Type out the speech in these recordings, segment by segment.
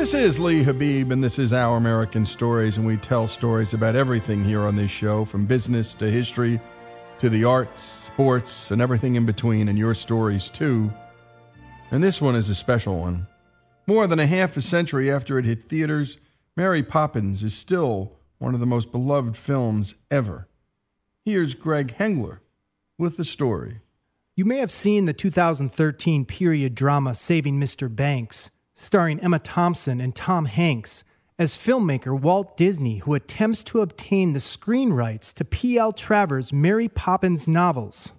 This is Lee Habib, and this is Our American Stories, and we tell stories about everything here on this show from business to history to the arts, sports, and everything in between, and your stories too. And this one is a special one. More than a half a century after it hit theaters, Mary Poppins is still one of the most beloved films ever. Here's Greg Hengler with the story. You may have seen the 2013 period drama Saving Mr. Banks starring Emma Thompson and Tom Hanks, as filmmaker Walt Disney, who attempts to obtain the screen rights to P.L. Travers' Mary Poppins novels.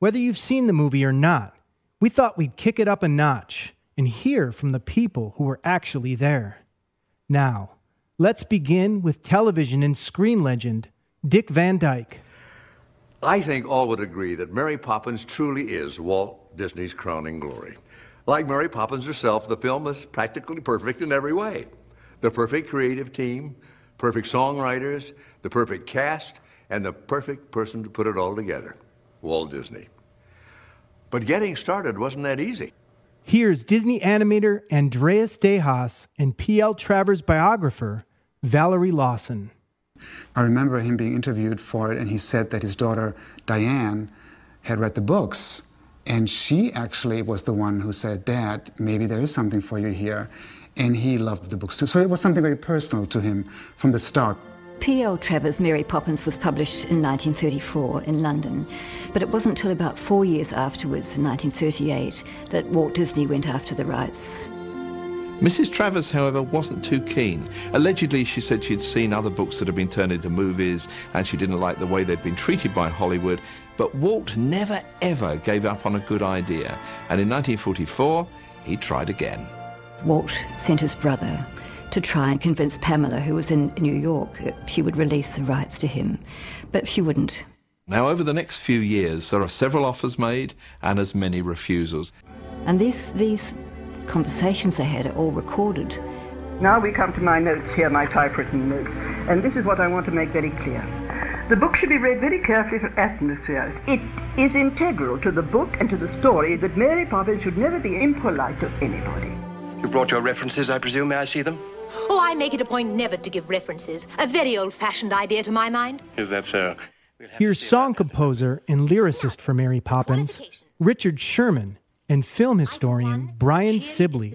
Whether you've seen the movie or not, we thought we'd kick it up a notch and hear from the people who were actually there. Now, let's begin with television and screen legend Dick Van Dyke. I think all would agree that Mary Poppins truly is Walt Disney's crowning glory. Like Mary Poppins herself, the film is practically perfect in every way. The perfect creative team, perfect songwriters, the perfect cast, and the perfect person to put it all together Walt Disney. But getting started wasn't that easy. Here's Disney animator Andreas Deja and P.L. Travers biographer Valerie Lawson. I remember him being interviewed for it, and he said that his daughter Diane had read the books and she actually was the one who said, Dad, maybe there is something for you here. And he loved the books too. So it was something very personal to him from the start. P.L. Travers' Mary Poppins was published in 1934 in London, but it wasn't until about four years afterwards, in 1938, that Walt Disney went after the rights. Mrs. Travers, however, wasn't too keen. Allegedly, she said she'd seen other books that had been turned into movies and she didn't like the way they'd been treated by Hollywood, but Walt never ever gave up on a good idea, and in 1944, he tried again. Walt sent his brother to try and convince Pamela, who was in New York, that she would release the rights to him, but she wouldn't. Now, over the next few years, there are several offers made and as many refusals. And these, these conversations they had are all recorded. Now we come to my notes here, my typewritten notes, and this is what I want to make very clear. The book should be read very carefully for atmosphere. It is integral to the book and to the story that Mary Poppins should never be impolite to anybody. You brought your references, I presume. May I see them? Oh, I make it a point never to give references. A very old fashioned idea to my mind. Is that so? We'll Here's song composer and lyricist for Mary Poppins, Richard Sherman, and film historian Brian Sibley.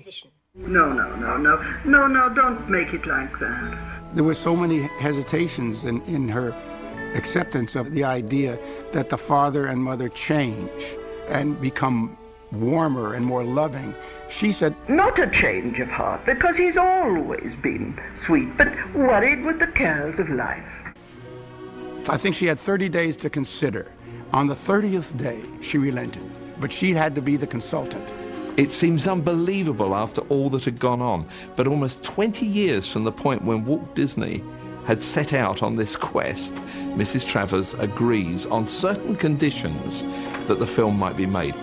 No, no, no, no. No, no, don't make it like that. There were so many hesitations in, in her acceptance of the idea that the father and mother change and become warmer and more loving. She said, Not a change of heart, because he's always been sweet, but worried with the cares of life. I think she had 30 days to consider. On the 30th day, she relented, but she had to be the consultant. It seems unbelievable after all that had gone on, but almost 20 years from the point when Walt Disney had set out on this quest, Mrs. Travers agrees on certain conditions that the film might be made.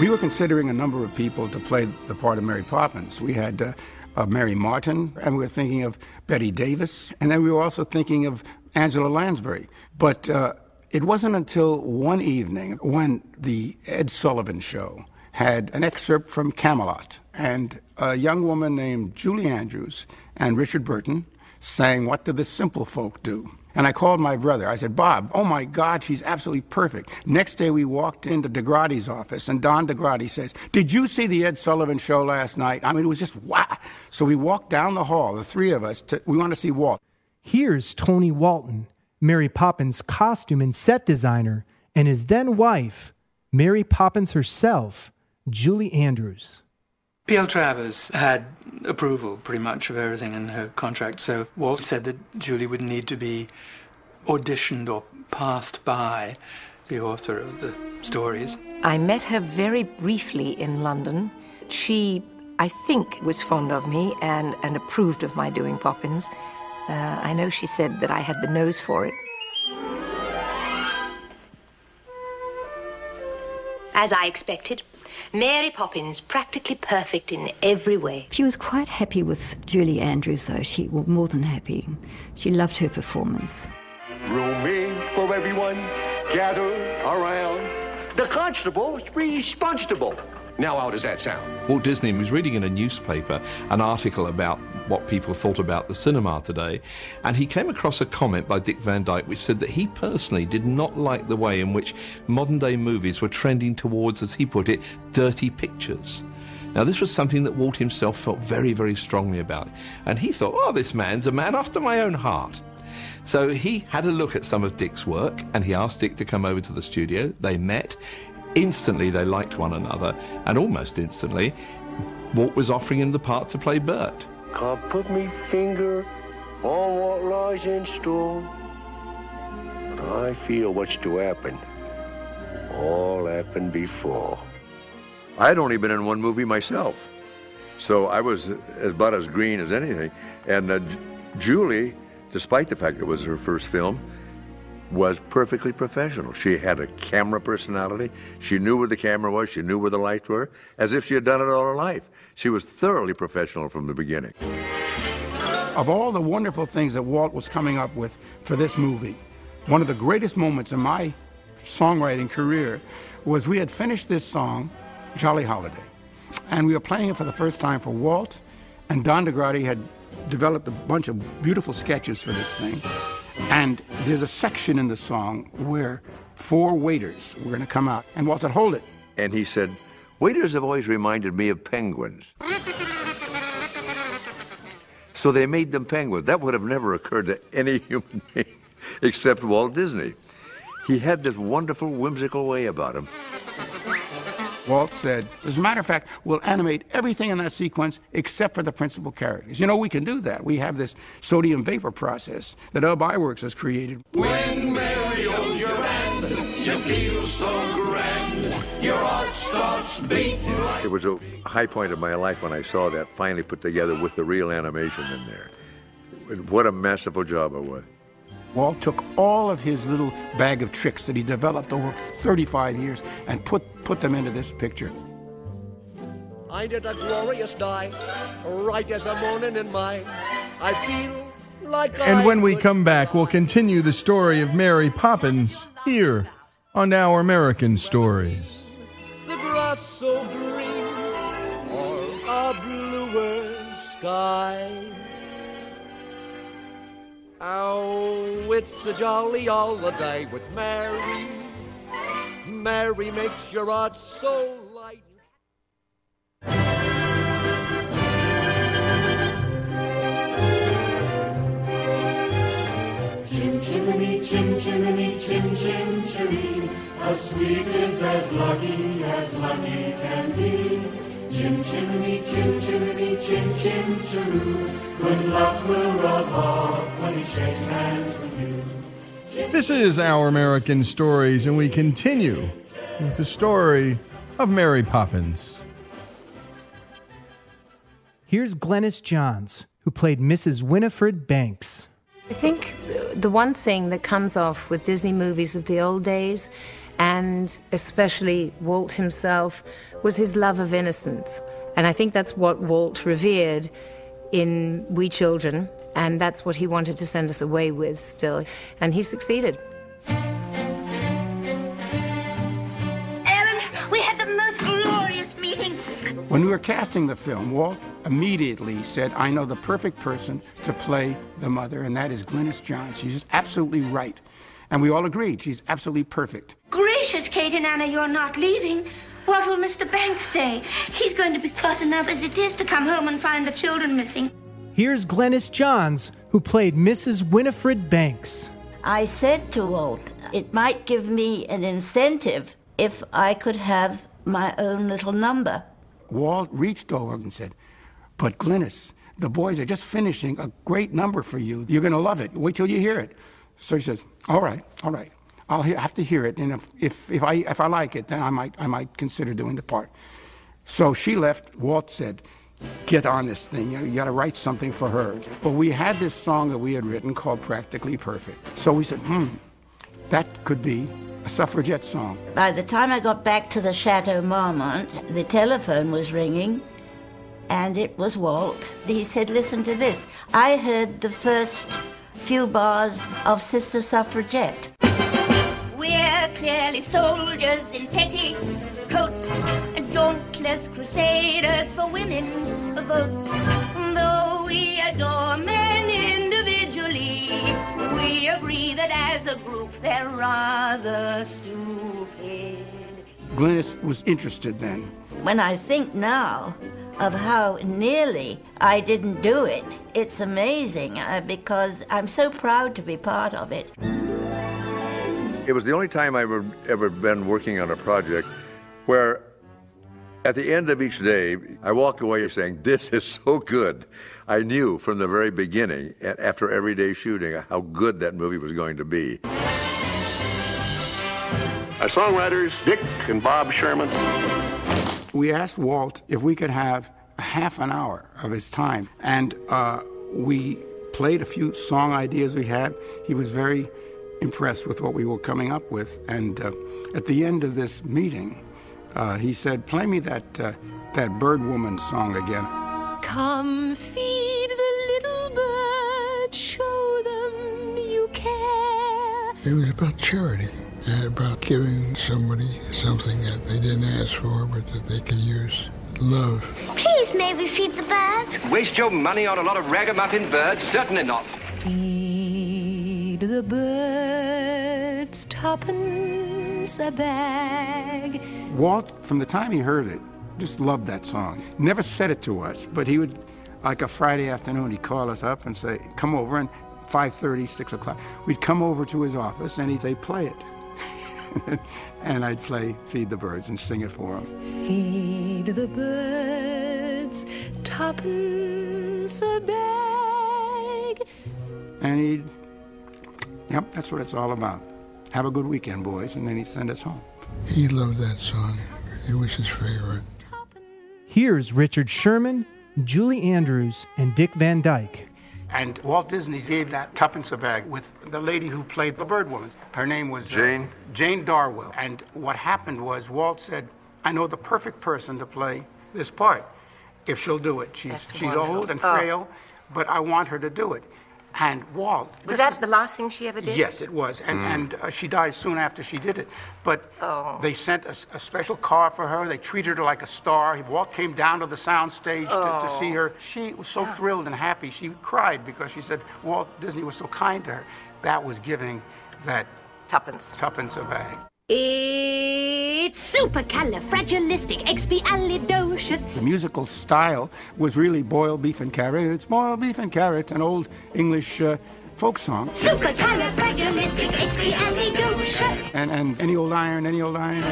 We were considering a number of people to play the part of Mary Poppins. We had uh, uh, Mary Martin, and we were thinking of Bette Davis, and then we were also thinking of Angela Lansbury. But uh, it wasn't until one evening when the Ed Sullivan Show had an excerpt from Camelot, and a young woman named Julie Andrews and Richard Burton saying, What do the simple folk do? And I called my brother. I said, Bob, oh my God, she's absolutely perfect. Next day we walked into DaGradi's office, and Don DaGradi says, Did you see the Ed Sullivan show last night? I mean, it was just wow. So we walked down the hall, the three of us, to, we want to see Walt. Here's Tony Walton, Mary Poppins' costume and set designer, and his then wife, Mary Poppins herself, Julie Andrews. P.L. Travers had approval pretty much of everything in her contract, so Walt said that Julie would need to be auditioned or passed by the author of the stories. I met her very briefly in London. She, I think, was fond of me and, and approved of my doing Poppins. Uh, I know she said that I had the nose for it. As I expected. Mary Poppins, practically perfect in every way. She was quite happy with Julie Andrews, though. She was more than happy. She loved her performance. Room for everyone, gather around. The constable responsible. Now, how does that sound? Walt Disney was reading in a newspaper an article about what people thought about the cinema today, and he came across a comment by Dick Van Dyke which said that he personally did not like the way in which modern day movies were trending towards, as he put it, dirty pictures. Now, this was something that Walt himself felt very, very strongly about, and he thought, oh, this man's a man after my own heart. So he had a look at some of Dick's work and he asked Dick to come over to the studio. They met. Instantly, they liked one another, and almost instantly, Walt was offering him the part to play Bert. Can't put me finger on what lies in store. But I feel what's to happen. All happened before. I'd only been in one movie myself, so I was about as green as anything. And uh, Julie, despite the fact it was her first film, was perfectly professional. She had a camera personality. She knew where the camera was. She knew where the lights were, as if she had done it all her life. She was thoroughly professional from the beginning. Of all the wonderful things that Walt was coming up with for this movie, one of the greatest moments in my songwriting career was we had finished this song, Jolly Holiday, and we were playing it for the first time for Walt, and Don DaGradi had developed a bunch of beautiful sketches for this thing. And there's a section in the song where four waiters were going to come out, and Walt said, Hold it. And he said, Waiters have always reminded me of penguins. So they made them penguins. That would have never occurred to any human being except Walt Disney. He had this wonderful, whimsical way about him. Walt said, as a matter of fact, we'll animate everything in that sequence except for the principal characters. You know, we can do that. We have this sodium vapor process that Ub Iwerks has created. When Mary holds your hand, you feel so grand. Your heart starts beating like... It was a high point of my life when I saw that finally put together with the real animation in there. What a masterful job it was. Walt took all of his little bag of tricks that he developed over 35 years and put, put them into this picture. Ain't it a glorious day, right as a morning in May? I feel like And I when we come back, we'll continue the story of Mary Poppins here on Our American Stories. the grass so green or a bluer sky. Oh, it's a jolly holiday with Mary. Mary makes your heart so light. Chim chimney, chim chimney, chim chim chimney. A sweep is as lucky as lucky can be. Chim chimney, chim chimney, chim chim chiroo. Good luck will rub off when he shakes hands with you. This is Our American Stories, and we continue with the story of Mary Poppins. Here's Glynis Johns, who played Mrs. Winifred Banks. I think the one thing that comes off with Disney movies of the old days, and especially Walt himself, was his love of innocence. And I think that's what Walt revered in We Children, and that's what he wanted to send us away with still. And he succeeded. Ellen, we had the most glorious meeting. When we were casting the film, Walt immediately said, I know the perfect person to play the mother, and that is Glynis Johns. She's just absolutely right. And we all agreed, she's absolutely perfect. Gracious, Katie Nanna, you're not leaving. What will Mr. Banks say? He's going to be cross enough as it is to come home and find the children missing. Here's Glynis Johns, who played Mrs. Winifred Banks. I said to Walt, it might give me an incentive if I could have my own little number. Walt reached over and said, But Glynis, the boys are just finishing a great number for you. You're going to love it. Wait till you hear it. So he says, All right, all right. I'll he- have to hear it. And if, if, if, I, if I like it, then I might, I might consider doing the part. So she left. Walt said, Get on this thing. You, you got to write something for her. But we had this song that we had written called Practically Perfect. So we said, Hmm, that could be a suffragette song. By the time I got back to the Chateau Marmont, the telephone was ringing, and it was Walt. He said, Listen to this. I heard the first few bars of Sister Suffragette. We're clearly soldiers in petticoats, and don't let as crusaders for women's votes. Though we adore men individually, we agree that as a group they're rather stupid. Glynis was interested then. When I think now of how nearly I didn't do it, it's amazing uh, because I'm so proud to be part of it. It was the only time I've ever, ever been working on a project where at the end of each day, I walk away saying, This is so good. I knew from the very beginning, after every day shooting, how good that movie was going to be. Our songwriters, Dick and Bob Sherman. We asked Walt if we could have a half an hour of his time, and uh, we played a few song ideas we had. He was very impressed with what we were coming up with, and uh, at the end of this meeting, uh, he said, "Play me that uh, that Bird Woman song again." Come feed the little birds, show them you care. It was about charity, and Uh, about giving somebody something that they didn't ask for, but that they could use. Love. Please, may we feed the birds? Waste your money on a lot of ragamuffin birds? Certainly not. Feed the birds, tuppence a bag. Walt, from the time he heard it, just loved that song. Never said it to us, but he would, like a Friday afternoon, he'd call us up and say, "Come over." And 5:30, 6 o'clock, we'd come over to his office and he'd say, "Play it," and I'd play "Feed the Birds" and sing it for him. Feed the birds, tuppence a bag. And he'd, yep, that's what it's all about. Have a good weekend, boys, and then he'd send us home. He loved that song. It was his favorite. Here's Richard Sherman, Julie Andrews, and Dick Van Dyke. And Walt Disney gave that tuppence a bag with the lady who played the bird woman. Her name was uh, Jane? Jane Darwell. And what happened was Walt said, "I know the perfect person to play this part, if she'll do it. She's That's she's wonderful. old and Oh. frail, but I want her to do it." And Walt, Was this that is- the last thing she ever did? Yes, it was, and Mm. and uh, she died soon after she did it. But Oh. they sent a special car for her. They treated her like a star. Walt came down to the sound stage to, to see Oh. her. She was so thrilled and happy. She cried because she said Walt Disney was so kind to her. That was giving that tuppence tuppence a bag. It's supercalifragilisticexpialidocious. The musical style was really boiled beef and carrots, boiled beef and carrots, an old English uh, folk song. Supercalifragilisticexpialidocious. And, and any old iron, any old iron.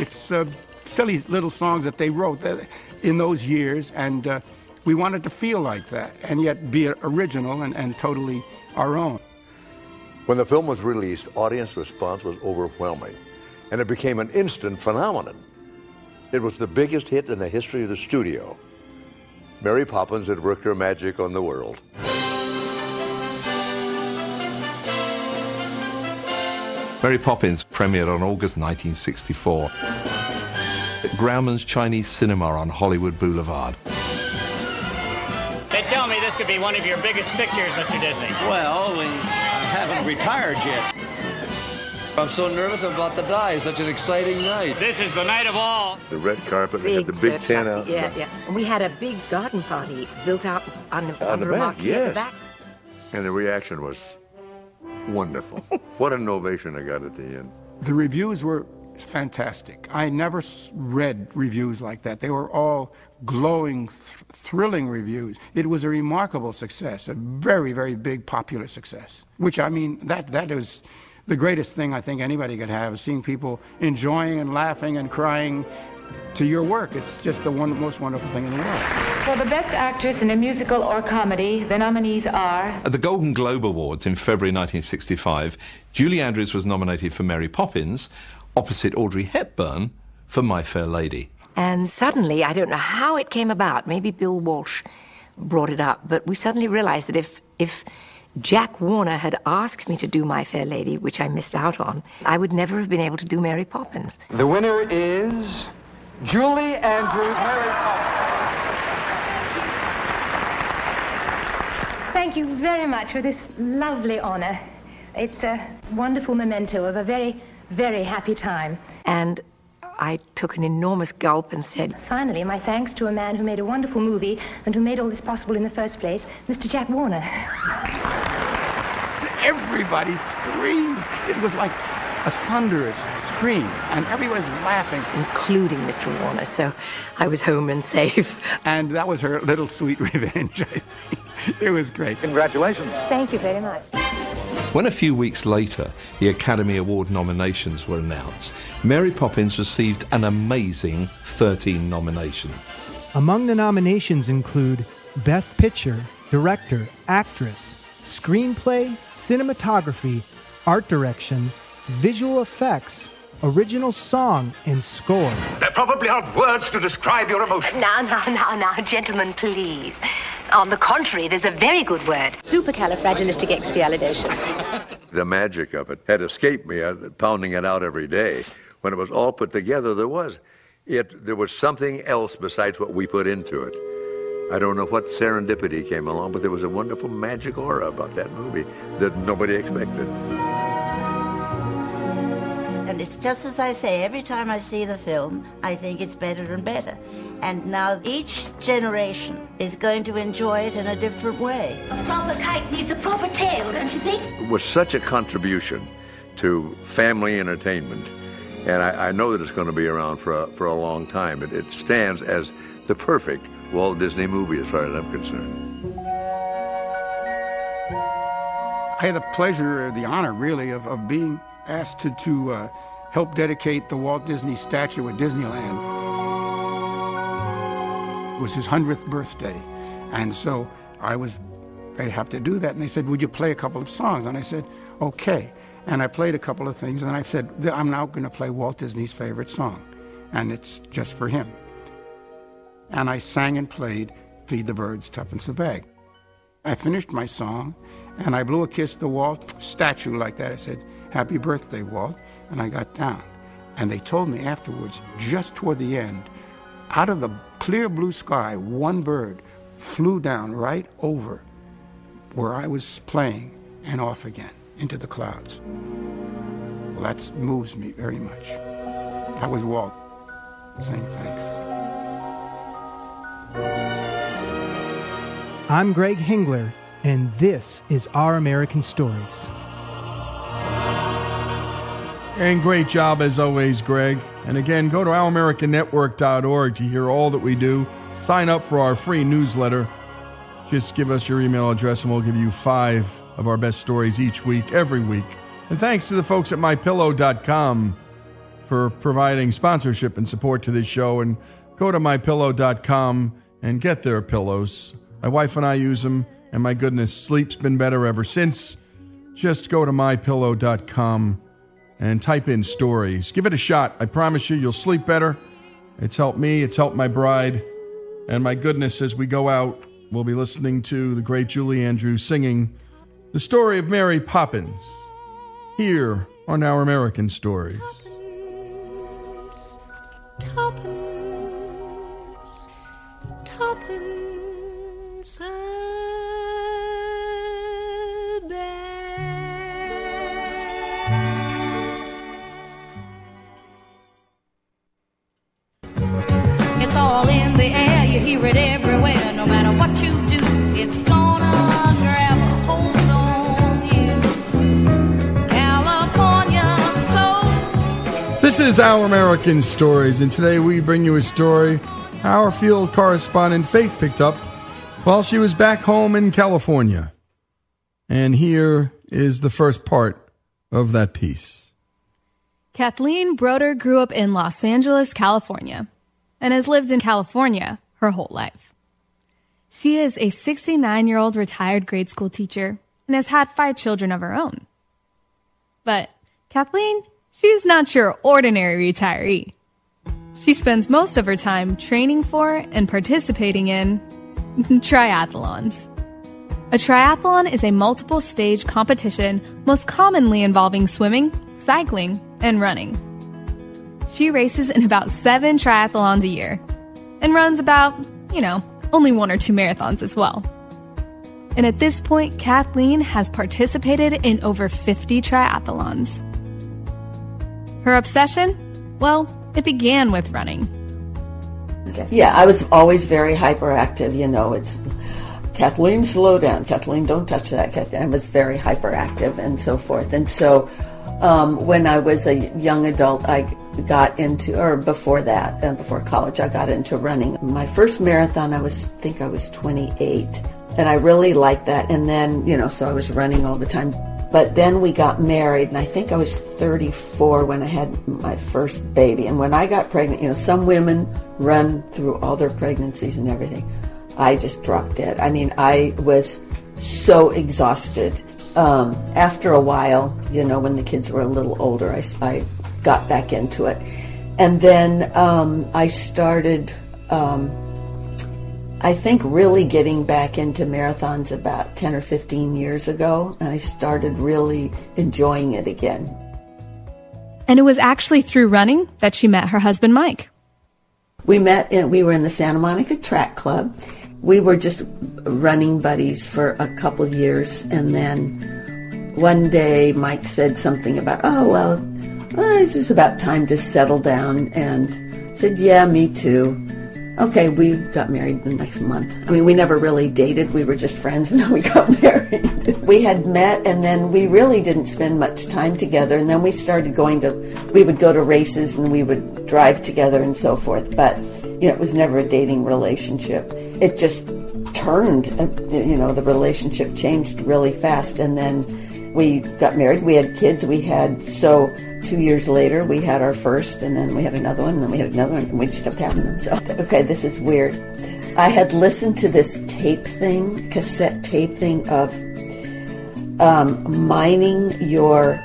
It's uh, silly little songs that they wrote in those years, and uh, we wanted to feel like that, and yet be original and, and totally our own. When the film was released, audience response was overwhelming, and it became an instant phenomenon. It was the biggest hit in the history of the studio. Mary Poppins had worked her magic on the world. Mary Poppins premiered on August 1964 at Grauman's Chinese Cinema on Hollywood Boulevard. They tell me this could be one of your biggest pictures, Mr. Disney. Well, we haven't retired yet. I'm so nervous I'm about to die. Such an exciting night. This is the night of all. The red carpet, We had the big tent out. Yeah, yeah. And we had a big garden party built out on the, On the the back, yes. the back. And the reaction was wonderful. what an ovation I got at the end. The reviews were fantastic. I never read reviews like that. They were all glowing, th- thrilling reviews. It was a remarkable success, a very, very big popular success. Which I mean, that that is the greatest thing I think anybody could have is seeing people enjoying and laughing and crying to your work. It's just the one, most wonderful thing in the world. For the best actress in a musical or comedy, the nominees are At the Golden Globe Awards in February 1965, Julie Andrews was nominated for Mary Poppins, opposite Audrey Hepburn for My Fair Lady. And suddenly, I don't know how it came about, maybe Bill Walsh brought it up, but we suddenly realized that if, if Jack Warner had asked me to do My Fair Lady, which I missed out on, I would never have been able to do Mary Poppins. The winner is Julie Andrews. Mary Poppins. Thank you very much for this lovely honor. It's a wonderful memento of a very, very happy time. And I took an enormous gulp and said, Finally, my thanks to a man who made a wonderful movie and who made all this possible in the first place, Mr. Jack Warner. Everybody screamed. It was like a thunderous scream, and everyone's laughing. including Mr. Warner. So I was home and safe. And that was her little sweet revenge, I think. It was great. Congratulations. Thank you very much. When a few weeks later the Academy Award nominations were announced, Mary Poppins received an amazing 13 nominations. Among the nominations include Best Picture, Director, Actress, Screenplay, Cinematography, Art Direction, Visual Effects, Original Song, and Score. There probably aren't words to describe your emotion. Now, now, now, now, gentlemen, please. On the contrary, there's a very good word. Supercalifragilisticexpialidocious. The magic of it had escaped me, uh, pounding it out every day. When it was all put together, there was it. There was something else besides what we put into it. I don't know what serendipity came along, but there was a wonderful magic aura about that movie that nobody expected. And it's just as I say, every time I see the film, I think it's better and better. And now each generation is going to enjoy it in a different way. A proper kite needs a proper tail, don't you think? It was such a contribution to family entertainment, and I, I know that it's going to be around for a, for a long time. It, it stands as the perfect Walt Disney movie, as far as I'm concerned. I had the pleasure, the honor, really, of, of being asked to, to uh, help dedicate the Walt Disney statue at Disneyland. It was his 100th birthday. And so I was very happy to do that. And they said, Would you play a couple of songs? And I said, Okay. And I played a couple of things. And I said, I'm now going to play Walt Disney's favorite song. And it's just for him. And I sang and played Feed the Birds, Tuppence a Bag. I finished my song and I blew a kiss to the Walt statue like that. I said, Happy birthday, Walt. And I got down. And they told me afterwards, just toward the end, out of the clear blue sky, one bird flew down right over where I was playing and off again into the clouds. Well, that moves me very much. That was Walt saying thanks. I'm Greg Hengler, and this is Our American Stories. And great job as always, Greg. And again, go to ouramericannetwork.org to hear all that we do. Sign up for our free newsletter. Just give us your email address and we'll give you five of our best stories each week, every week. And thanks to the folks at mypillow.com for providing sponsorship and support to this show. And go to mypillow.com and get their pillows. My wife and I use them, and my goodness, sleep's been better ever since. Just go to mypillow.com and type in stories. Give it a shot. I promise you, you'll sleep better. It's helped me, it's helped my bride. And my goodness, as we go out, we'll be listening to the great Julie Andrews singing the story of Mary Poppins here on Our American Stories. Is Our American Stories, and today we bring you a story our field correspondent Faith picked up while she was back home in California. And here is the first part of that piece. Kathleen Broder grew up in Los Angeles, California, and has lived in California her whole life. She is a 69 year old retired grade school teacher and has had five children of her own. But Kathleen, she's not your ordinary retiree. She spends most of her time training for and participating in triathlons. A triathlon is a multiple stage competition most commonly involving swimming, cycling, and running. She races in about seven triathlons a year and runs about, you know, only one or two marathons as well. And at this point, Kathleen has participated in over 50 triathlons. Her obsession? Well, It began with running. Yeah, I was always very hyperactive. You know, it's Kathleen, slow down. Kathleen, don't touch that. Kathleen. I was very hyperactive and so forth. And so um, when I was a young adult, I got into, or before that, uh, before college, I got into running. My first marathon, I was, think I was 28. And I really liked that. And then, you know, so I was running all the time. But then we got married, and I think I was 34 when I had my first baby. And when I got pregnant, you know, some women run through all their pregnancies and everything. I just dropped dead. I mean, I was so exhausted. Um, after a while, you know, when the kids were a little older, I, I got back into it. And then um, I started, um, I think, really getting back into marathons about 10 or 15 years ago. And I started really enjoying it again. And it was actually through running that she met her husband, Mike. We met, in, we were in the Santa Monica Track Club. We were just running buddies for a couple years. And then one day Mike said something about, oh, well, uh, it's just about time to settle down. And I said, yeah, me too. Okay, we got married the next month. I mean, we never really dated. We were just friends and then we got married. we had met and then we really didn't spend much time together. And then we started going to, we would go to races and we would drive together and so forth. But, you know, it was never a dating relationship. It just turned, uh, you know, the relationship changed really fast. And then we got married. We had kids. We had, so two years later, we had our first, and then we had another one, and then we had another one, and we just kept having them. So, okay, this is weird. I had listened to this tape thing, cassette tape thing of um, mining your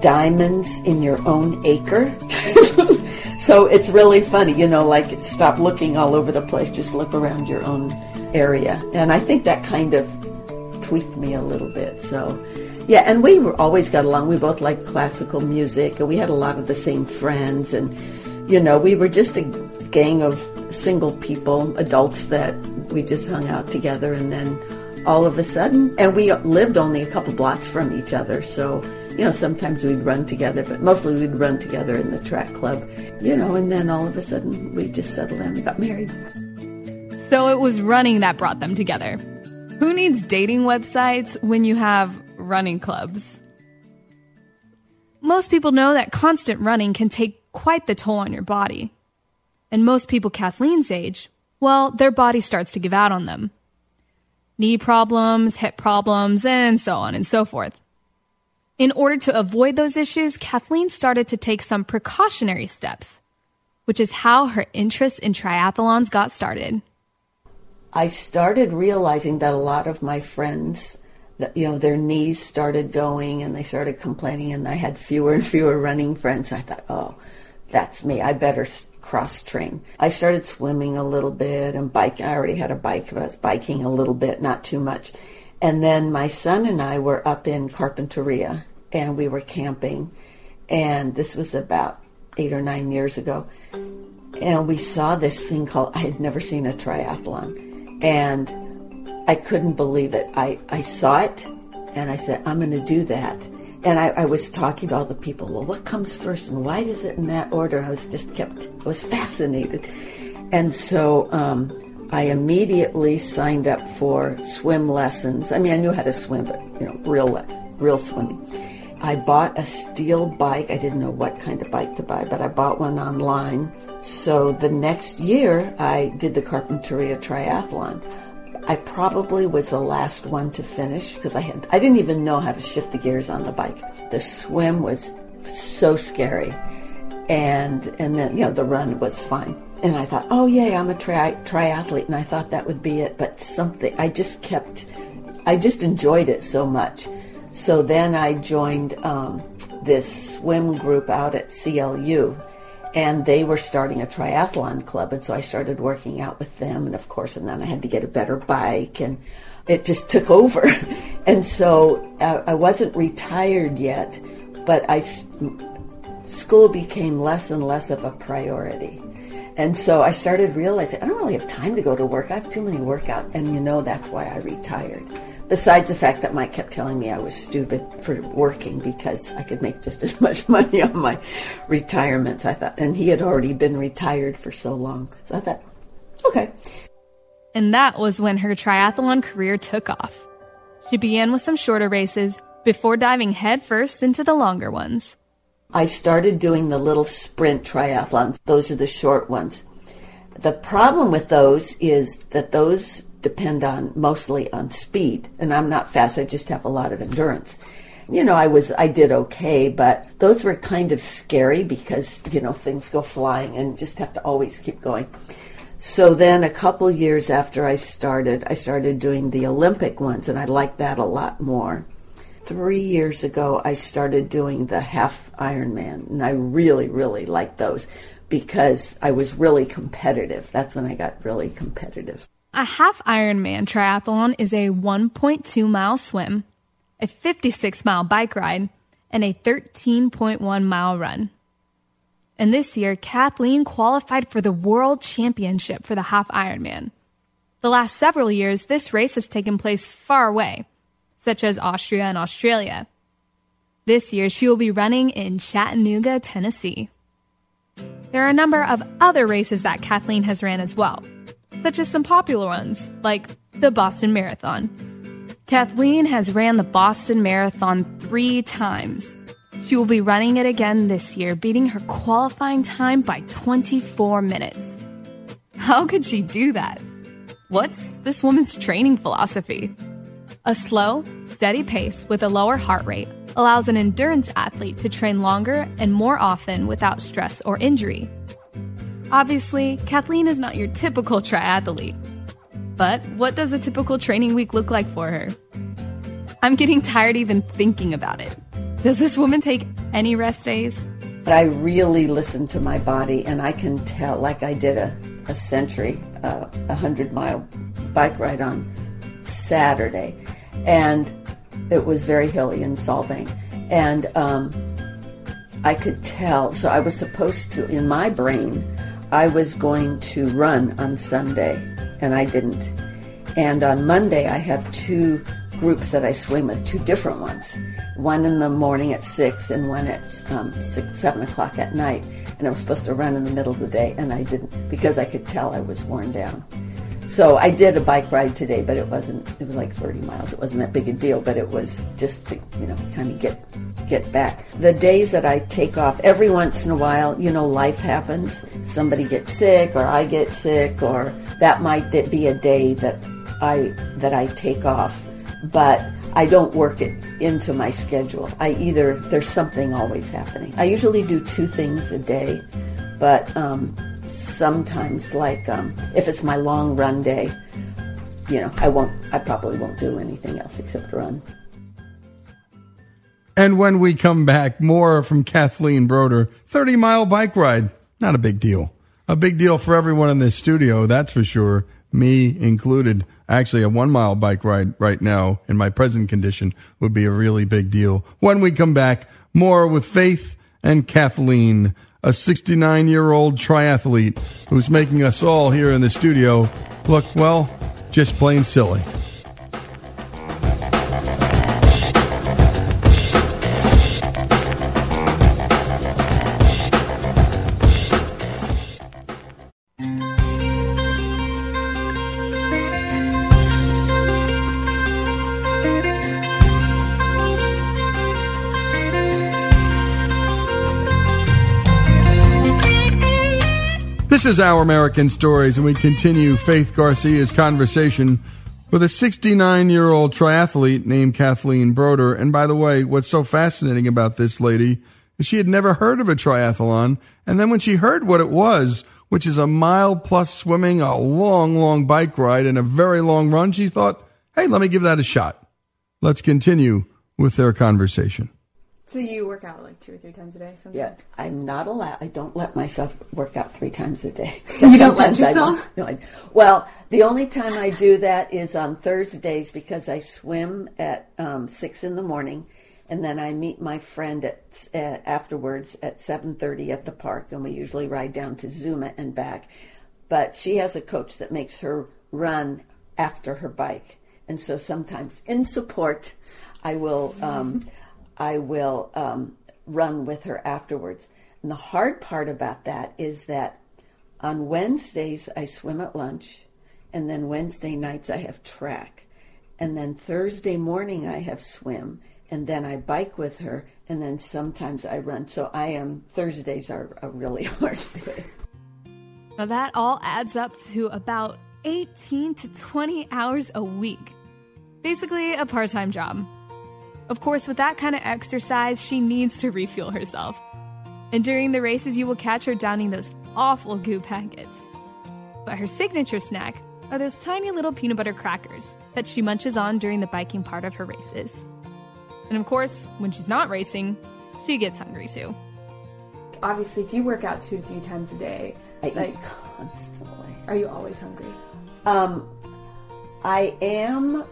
diamonds in your own acre. so it's really funny, you know, like stop looking all over the place, just look around your own area. And I think that kind of tweaked me a little bit. So, yeah, and we were always got along. We both liked classical music, and we had a lot of the same friends. And, you know, we were just a gang of single people, adults that we just hung out together. And then all of a sudden, and we lived only a couple blocks from each other. So, you know, sometimes we'd run together, but mostly we'd run together in the track club, you know, and then all of a sudden we just settled down and got married. So it was running that brought them together. Who needs dating websites when you have running clubs? Most people know that constant running can take quite the toll on your body. And most people Kathleen's age, well, their body starts to give out on them. Knee problems, hip problems, and so on and so forth. In order to avoid those issues, Kathleen started to take some precautionary steps, which is how her interest in triathlons got started. I started realizing that a lot of my friends, that you know, their knees started going and they started complaining, and I had fewer and fewer running friends. I thought, oh, that's me. I better cross train. I started swimming a little bit and biking. I already had a bike, but I was biking a little bit, not too much. And then my son and I were up in Carpinteria and we were camping. And this was about eight or nine years ago. And we saw this thing called, I had never seen a triathlon and I couldn't believe it. I, I saw it and I said, I'm going to do that. And I, I, was talking to all the people, well, what comes first and why does it in that order? I was just kept, I was fascinated. And so um, I immediately signed up for swim lessons. I mean, I knew how to swim, but, you know, real, real swimming. I bought a steel bike. I didn't know what kind of bike to buy, but I bought one online. So the next year, I did the Carpinteria Triathlon. I probably was the last one to finish because I had I didn't even know how to shift the gears on the bike. The swim was so scary, and and then you know the run was fine. And I thought, oh yay, I'm a tri- triathlete, and I thought that would be it. But something I just kept, I just enjoyed it so much. So then I joined um, this swim group out at CLU, and they were starting a triathlon club. And so I started working out with them. And of course, and then I had to get a better bike, and it just took over. and so uh, I wasn't retired yet, but I school became less and less of a priority. And so I started realizing I don't really have time to go to work. I have too many workouts, and you know that's why I retired. Besides the fact that Mike kept telling me I was stupid for working because I could make just as much money on my retirement. So I thought, and he had already been retired for so long. So I thought, okay. And that was when her triathlon career took off. She began with some shorter races before diving headfirst into the longer ones. I started doing the little sprint triathlons. Those are the short ones. The problem with those is that those depend on mostly on speed, and I'm not fast. I just have a lot of endurance. You know, I was I did okay, but those were kind of scary because you know things go flying and just have to always keep going. So then, a couple years after I started, I started doing the Olympic ones, and I liked that a lot more. Three years ago, I started doing the half Ironman, and I really, really liked those because I was really competitive. That's when I got really competitive. A half Ironman triathlon is a 1.2 mile swim, a 56 mile bike ride, and a 13.1 mile run. And this year, Kathleen qualified for the World Championship for the half Ironman. The last several years, this race has taken place far away, such as Austria and Australia. This year, she will be running in Chattanooga, Tennessee. There are a number of other races that Kathleen has ran as well, such as some popular ones, like the Boston Marathon. Kathleen has ran the Boston Marathon three times. She will be running it again this year, beating her qualifying time by 24 minutes. How could she do that? What's this woman's training philosophy? A slow, steady pace with a lower heart rate allows an endurance athlete to train longer and more often without stress or injury. Obviously, Kathleen is not your typical triathlete. But what does a typical training week look like for her? I'm getting tired even thinking about it. Does this woman take any rest days? But I really listen to my body, and I can tell, like I did a, a century, uh, a hundred mile bike ride on Saturday, and it was very hilly in Solvang, and um, I could tell. So I was supposed to, in my brain, I was going to run on Sunday, and I didn't. And on Monday, I have two groups that I swim with, two different ones. One in the morning at six, and one at um, six, seven o'clock at night. And I was supposed to run in the middle of the day, and I didn't because I could tell I was worn down. So I did a bike ride today, but it wasn't. It was like 30 miles. It wasn't that big a deal, but it was just to you know kind of get get back. The days that I take off, every once in a while, you know, life happens. Somebody gets sick, or I get sick, or that might be a day that I that I take off. But I don't work it into my schedule. I either there's something always happening. I usually do two things a day, but um, sometimes like um, if it's my long run day, you know, I won't. I probably won't do anything else except run. And when we come back, more from Kathleen Broder. 30 mile bike ride. Not a big deal. A big deal for everyone in this studio, that's for sure. Me included. Actually, a one mile bike ride right now in my present condition would be a really big deal. When we come back, more with Faith and Kathleen, a 69 year old triathlete who's making us all here in the studio look, well, just plain silly. Is Our American Stories, and we continue Faith Garcia's conversation with a 69 year old triathlete named Kathleen Broder. And by the way, what's so fascinating about this lady is she had never heard of a triathlon. And then when she heard what it was, which is a mile plus swimming, a long, long bike ride, and a very long run, she thought, hey, let me give that a shot. Let's continue with their conversation. So you work out like two or three times a day sometimes? Yeah, I'm not allowed. I don't let myself work out three times a day. You don't let I yourself? want- no, I, well, the only time I do that is on Thursdays because I swim at um, six in the morning, and then I meet my friend at, at afterwards at seven thirty at the park, and we usually ride down to Zuma and back. But she has a coach that makes her run after her bike. and so sometimes in support, I will um, I will um, run with her afterwards. And the hard part about that is that on Wednesdays I swim at lunch, and then Wednesday nights I have track, and then Thursday morning I have swim, and then I bike with her, and then sometimes I run. So I am Thursdays are a really hard day. Now that all adds up to about 18 to 20 hours a week. Basically, a part time job. Of course, with that kind of exercise, she needs to refuel herself. And during the races, you will catch her downing those awful goo packets. But her signature snack are those tiny little peanut butter crackers that she munches on during the biking part of her races. And of course, when she's not racing, she gets hungry too. Obviously, if you work out two to three times a day, I eat like, constantly. are you always hungry? Um, I am,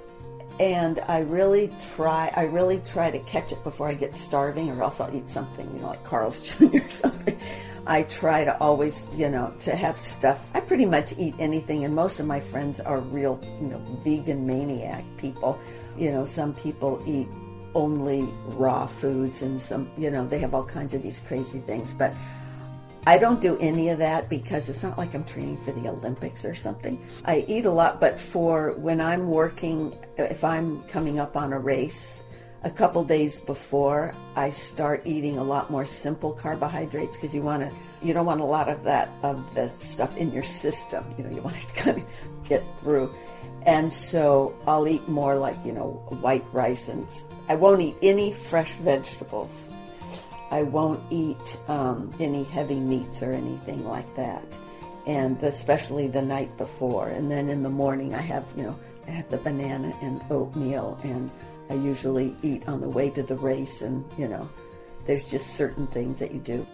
and I really try. I really try to catch it before I get starving, or else I'll eat something, you know, like Carl's Jr. or something. I try to always, you know, to have stuff. I pretty much eat anything, and most of my friends are real, you know, vegan maniac people. You know, some people eat only raw foods, and some, you know, they have all kinds of these crazy things, but. I don't do any of that because it's not like I'm training for the Olympics or something. I eat a lot, but for when I'm working, if I'm coming up on a race, a couple days before, I start eating a lot more simple carbohydrates because you want to, you don't want a lot of that of the stuff in your system. You know, you want to kind of get through, and so I'll eat more like you know white rice and I won't eat any fresh vegetables. I won't eat um, any heavy meats or anything like that, and especially the night before. And then in the morning, I have you know I have the banana and oatmeal, and I usually eat on the way to the race. And you know, there's just certain things that you do.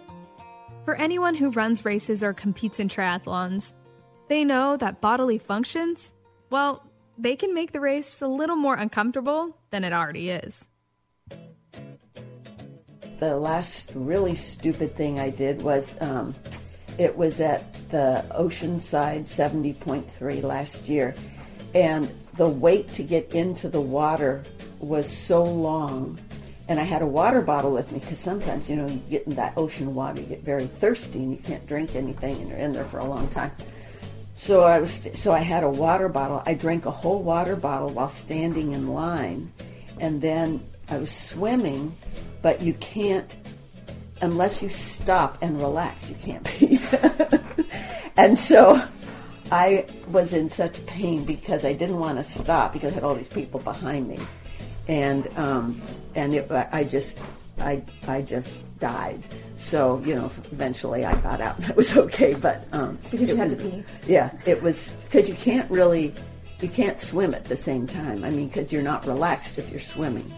For anyone who runs races or competes in triathlons, they know that bodily functions, well, they can make the race a little more uncomfortable than it already is. The last really stupid thing I did was um, it was at the Oceanside 70.3 last year, and the wait to get into the water was so long. And I had a water bottle with me because sometimes, you know, you get in that ocean water, you get very thirsty and you can't drink anything, and you're in there for a long time. So I was, so I had a water bottle. I drank a whole water bottle while standing in line, and then I was swimming, but you can't unless you stop and relax. You can't be. and so I was in such pain because I didn't want to stop because I had all these people behind me, and um, and it, I just I I just died. So you know, eventually I got out and it was okay. But um, Because you had was- to pee. Yeah, it was because you can't really you can't swim at the same time. I mean, because you're not relaxed if you're swimming.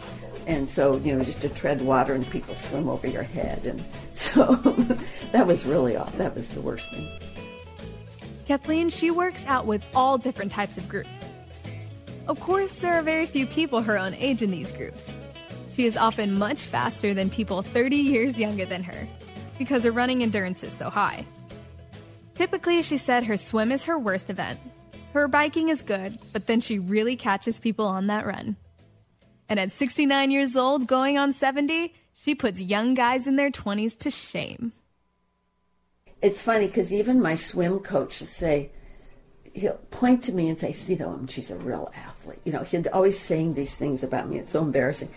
And so, you know, just to tread water and people swim over your head. And so that was really off. That was the worst thing. Kathleen, she works out with all different types of groups. Of course, there are very few people her own age in these groups. She is often much faster than people 30 years younger than her because her running endurance is so high. Typically, she said her swim is her worst event. Her biking is good, but then she really catches people on that run. And at 69 years old, going on 70, she puts young guys in their 20s to shame. It's funny because even my swim coach will say, he'll point to me and say, see, though, um, she's a real athlete. You know, he's always saying these things about me. It's so embarrassing.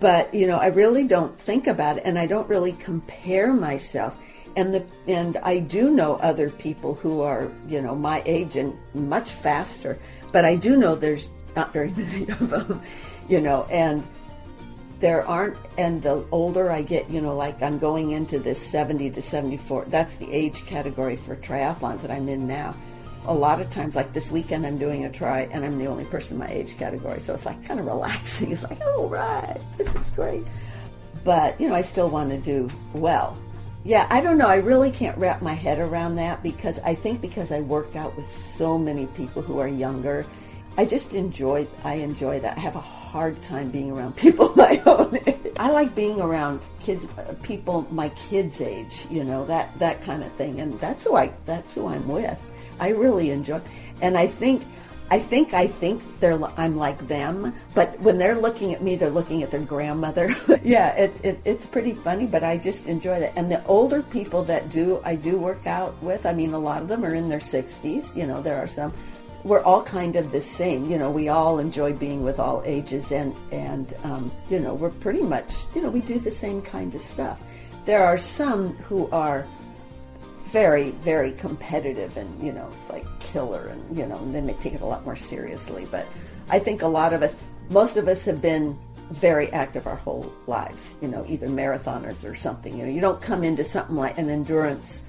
But, you know, I really don't think about it and I don't really compare myself. And the and I do know other people who are, you know, my age and much faster. But I do know there's not very many of them, you know, and there aren't and the older i get you know like i'm going into this 70 to 74 that's the age category for triathlons that i'm in now. A lot of times like this weekend i'm doing a try and i'm the only person in my age category so it's like kind of relaxing. It's like oh right this is great. But you know i still want to do well. Yeah i don't know i really can't wrap my head around that because i think because i work out with so many people who are younger i just enjoy i enjoy that. I have a hard time being around people my own age. I like being around kids, uh, people my kids' age, you know that that kind of thing, and that's who I that's who I'm with. I really enjoy, and I think I think I think they're I'm like them, but when they're looking at me, they're looking at their grandmother. yeah, it, it, it's pretty funny, but I just enjoy that. And the older people that do I do work out with, I mean, a lot of them are in their 60s. You know, there are some. We're all kind of the same. You know, we all enjoy being with all ages, and and um, you know, we're pretty much you know we do the same kind of stuff. There are some who are very, very competitive and, you know, it's like killer and, you know, and they take it a lot more seriously. But I think a lot of us, most of us have been very active our whole lives, you know, either marathoners or something. You know, you don't come into something like an endurance,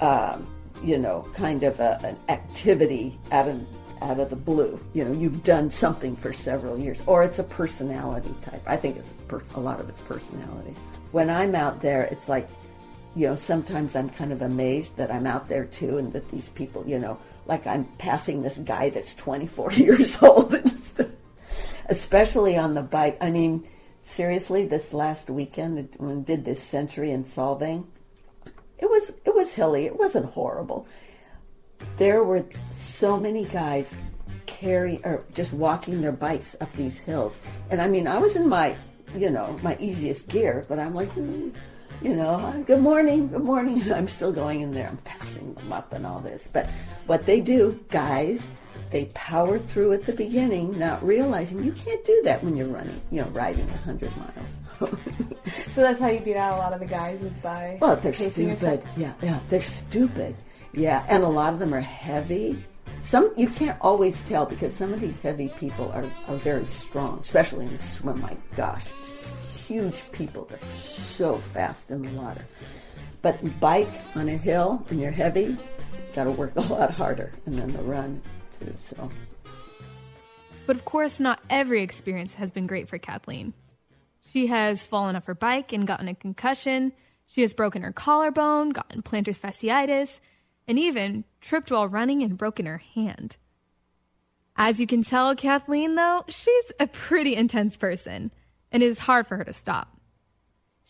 um, you know, kind of a, an activity out of out of the blue. You know, you've done something for several years, or it's a personality type. I think it's per, a lot of it's personality. When I'm out there, it's like you know, sometimes I'm kind of amazed that I'm out there too and that these people, you know, like I'm passing this guy that's 24 years old, especially on the bike. I mean, seriously, this last weekend when did this century in Solvang, it was was hilly. It wasn't horrible. There were so many guys carrying or just walking their bikes up these hills, and I mean, I was in my you know my easiest gear, but I'm like. Mm, you know, good morning, good morning. And I'm still going in there. I'm passing them up and all this. But what they do, guys, they power through at the beginning, not realizing you can't do that when you're running, you know, riding 100 miles. so that's how you beat out a lot of the guys is by. Well, they're stupid. yourself? Yeah, yeah, they're stupid. Yeah, and a lot of them are heavy. Some you can't always tell because some of these heavy people are, are very strong, especially in the swim. Oh my gosh, huge people that are so fast in the water. But bike on a hill and you're heavy, you got to work a lot harder, and then the run too. So But of course, not every experience has been great for Kathleen. She has fallen off her bike and gotten a concussion. She has broken her collarbone, gotten plantar fasciitis, and even tripped while running and broken her hand. As you can tell, Kathleen, though, she's a pretty intense person, and it is hard for her to stop.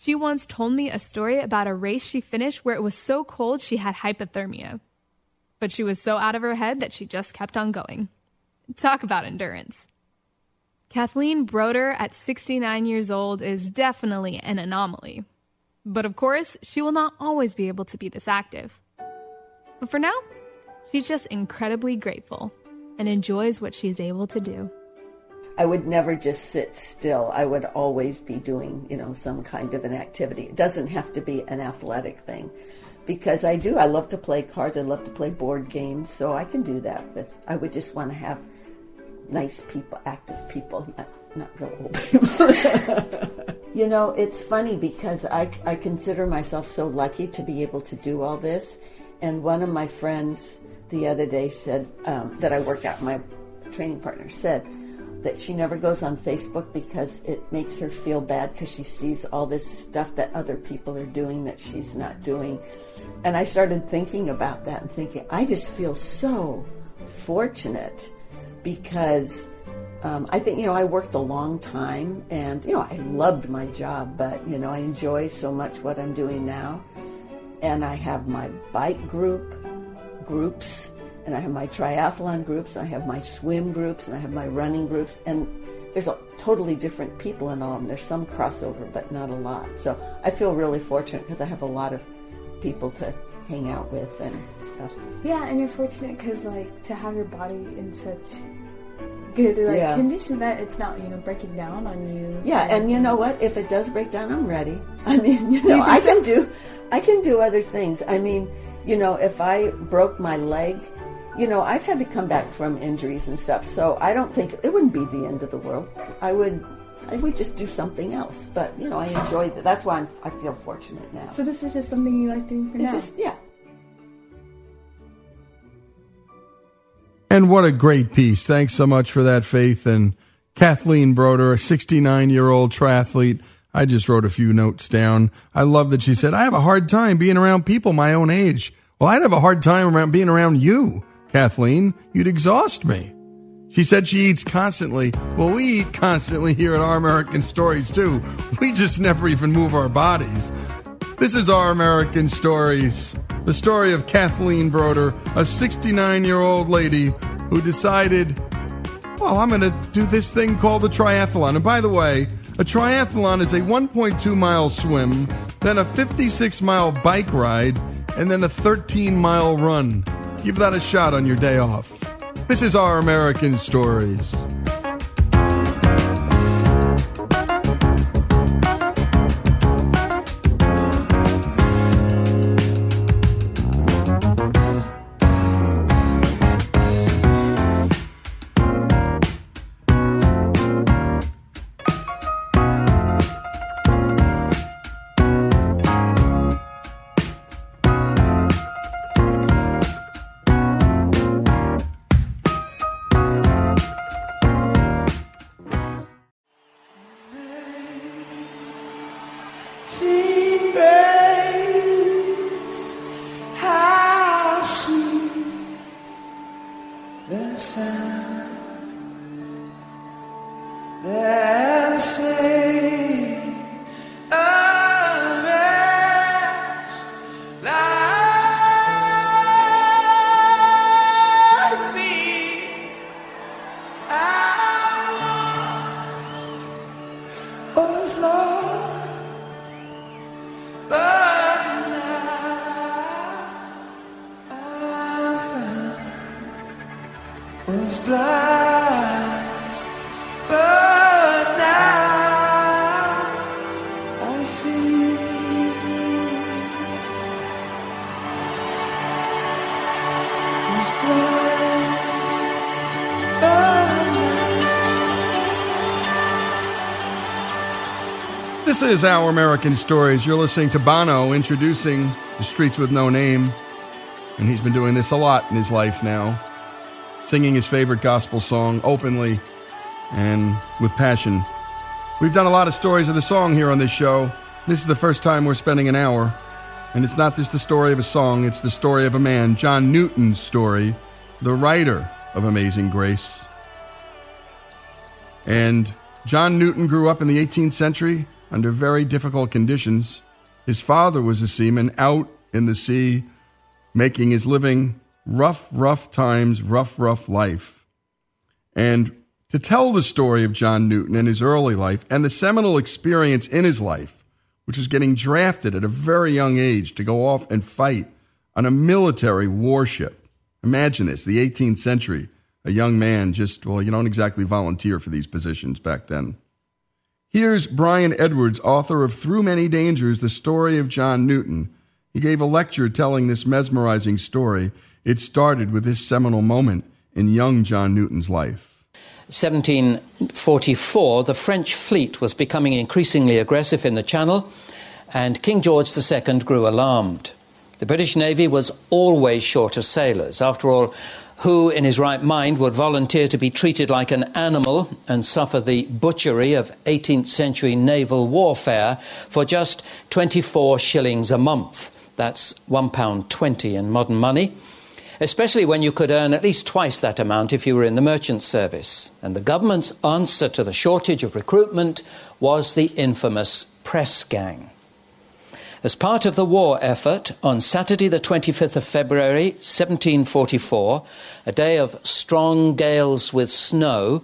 She once told me a story about a race she finished where it was so cold she had hypothermia. But she was so out of her head that she just kept on going. Talk about endurance. Kathleen Broder at 69 years old is definitely an anomaly. But of course, she will not always be able to be this active. But for now, she's just incredibly grateful and enjoys what she's able to do. I would never just sit still. I would always be doing, you know, some kind of an activity. It doesn't have to be an athletic thing. Because I do, I love to play cards, I love to play board games, so I can do that. But I would just want to have nice people, active people, not, not real old people. you know, it's funny because I, I consider myself so lucky to be able to do all this. And one of my friends the other day said um, that I work out, my training partner said that she never goes on Facebook because it makes her feel bad because she sees all this stuff that other people are doing that she's not doing. And I started thinking about that and thinking, I just feel so fortunate because um, I think, you know, I worked a long time and, you know, I loved my job, but, you know, I enjoy so much what I'm doing now. And I have my bike group, groups, and I have my triathlon groups, and I have my swim groups, and I have my running groups, and there's a totally different people in all of them. There's some crossover, but not a lot. So I feel really fortunate because I have a lot of people to hang out with and stuff. Yeah, and you're fortunate because like to have your body in such good like Yeah. condition that it's not you know breaking down on you. Yeah, and you know what? If it does break down, I'm ready. I mean, you know, I can do, I can do other things. I mean, you know, if I broke my leg, you know, I've had to come back from injuries and stuff, so I don't think it wouldn't be the end of the world. I would, I would just do something else. But you know, I enjoy that. That's why I'm, I feel fortunate now. So this is just something you like doing for It's now. just yeah. And what a great piece. Thanks so much for that, Faith. And Kathleen Broder, a 69 year old triathlete. I just wrote a few notes down. I love that she said, I have a hard time being around people my own age. Well, I'd have a hard time around being around you, Kathleen. You'd exhaust me. She said she eats constantly. Well, we eat constantly here at Our American Stories, too. We just never even move our bodies. This is Our American Stories, the story of Kathleen Broder, a 69 year old lady who decided, well, I'm going to do this thing called the triathlon. And by the way, a triathlon is a 1.2 mile swim, then a 56 mile bike ride, and then a 13 mile run. Give that a shot on your day off. This is Our American Stories. Sing is Our American Stories. You're listening to Bono introducing The Streets with No Name. And he's been doing this a lot in his life now, singing his favorite gospel song openly and with passion. We've done a lot of stories of the song here on this show. This is the first time we're spending an hour. And it's not just the story of a song, it's the story of a man, John Newton's story, the writer of Amazing Grace. And John Newton grew up in the 18th century under very difficult conditions. His father was a seaman out in the sea, making his living. Rough, rough times, rough, rough life. And to tell the story of John Newton and his early life and the seminal experience in his life, which was getting drafted at a very young age to go off and fight on a military warship. Imagine this, the 18th century, a young man just, well, you don't exactly volunteer for these positions back then. Here's Brian Edwards, author of Through Many Dangers The Story of John Newton. He gave a lecture telling this mesmerizing story. It started with this seminal moment in young John Newton's life. 1744, the French fleet was becoming increasingly aggressive in the Channel, and King George II grew alarmed. The British Navy was always short of sailors. After all, who in his right mind would volunteer to be treated like an animal and suffer the butchery of 18th century naval warfare for just 24 shillings a month? That's £1.20 in modern money especially when you could earn at least twice that amount if you were in the merchant service. And the government's answer to the shortage of recruitment was the infamous press gang. As part of the war effort, on Saturday, the 25th of February, 1744, a day of strong gales with snow,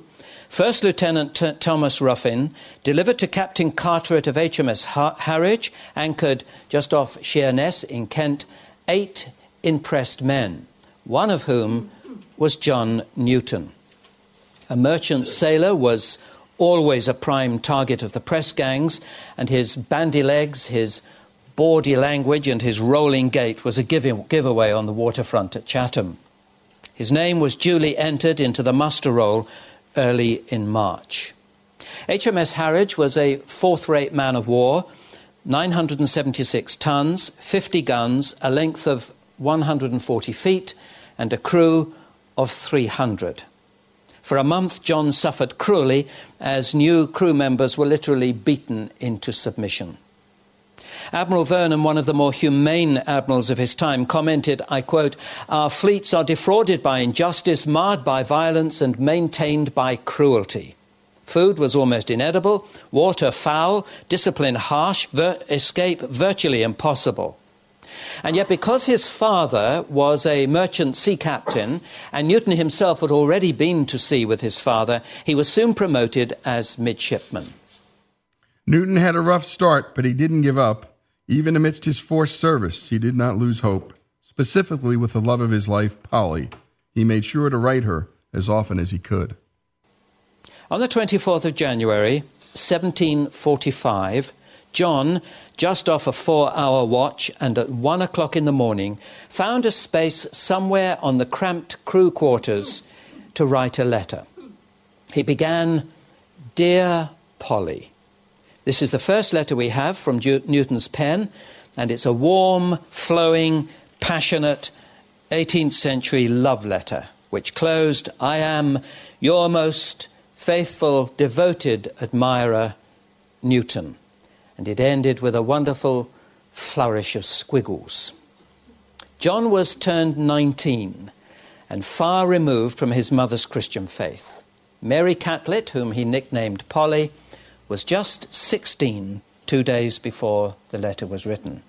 First Lieutenant T- Thomas Ruffin delivered to Captain Carteret of HMS Har- Harwich, anchored just off Sheerness in Kent, eight impressed men one of whom was John Newton. A merchant sailor was always a prime target of the press gangs, and his bandy legs, his bawdy language, and his rolling gait was a give- giveaway on the waterfront at Chatham. His name was duly entered into the muster roll early in March. HMS Harwich was a fourth rate man of war, 976 tons, 50 guns, a length of 140 feet, and a crew of 300. For a month, John suffered cruelly as new crew members were literally beaten into submission. Admiral Vernon, one of the more humane admirals of his time, commented, I quote, Our fleets are defrauded by injustice, marred by violence, and maintained by cruelty. Food was almost inedible, water foul, discipline harsh, ver- escape virtually impossible. And yet, because his father was a merchant sea captain, and Newton himself had already been to sea with his father, he was soon promoted as midshipman. Newton had a rough start, but he didn't give up. Even amidst his forced service, he did not lose hope. Specifically, with the love of his life, Polly, he made sure to write her as often as he could. On the 24th of January, 1745, John, just off a four hour watch and at one o'clock in the morning, found a space somewhere on the cramped crew quarters to write a letter. He began, Dear Polly. This is the first letter we have from Newton's pen, and it's a warm, flowing, passionate 18th century love letter, which closed, I am your most faithful, devoted admirer, Newton. And it ended with a wonderful flourish of squiggles. John was turned 19 and far removed from his mother's Christian faith. Mary Catlett, whom he nicknamed Polly, was just 16 two days before the letter was written.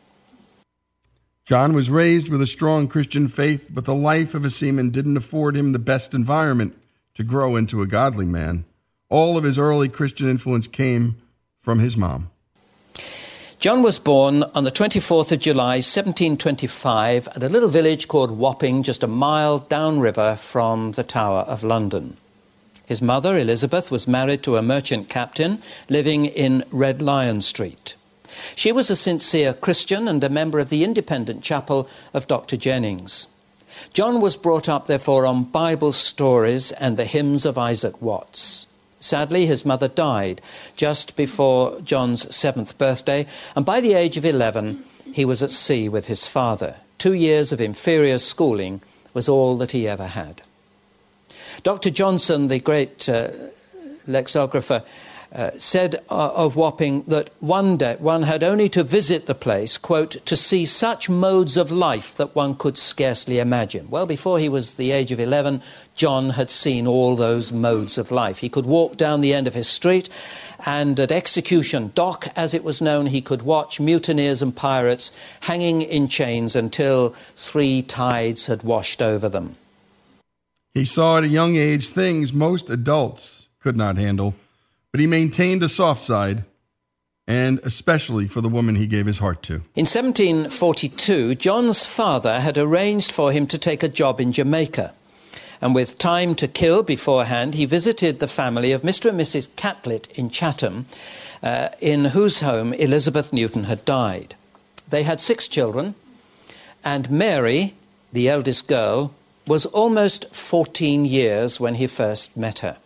John was raised with a strong Christian faith, but the life of a seaman didn't afford him the best environment to grow into a godly man. All of his early Christian influence came from his mom. John was born on the 24th of July, 1725, at a little village called Wapping, just a mile downriver from the Tower of London. His mother, Elizabeth, was married to a merchant captain living in Red Lion Street. She was a sincere Christian and a member of the independent chapel of Dr. Jennings. John was brought up, therefore, on Bible stories and the hymns of Isaac Watts. Sadly, his mother died just before John's seventh birthday, and by the age of 11, he was at sea with his father. Two years of inferior schooling was all that he ever had. Dr. Johnson, the great uh, lexicographer, uh, said uh, of Wapping that one day one had only to visit the place, quote, to see such modes of life that one could scarcely imagine. Well, before he was the age of 11, John had seen all those modes of life. He could walk down the end of his street, and at Execution Dock, as it was known, he could watch mutineers and pirates hanging in chains until three tides had washed over them. He saw at a young age things most adults could not handle but he maintained a soft side, and especially for the woman he gave his heart to. In 1742, John's father had arranged for him to take a job in Jamaica. And with time to kill beforehand, he visited the family of Mr. and Mrs. Catlett in Chatham, uh, in whose home Elizabeth Newton had died. They had six children, and Mary, the eldest girl, was almost 14 years when he first met her.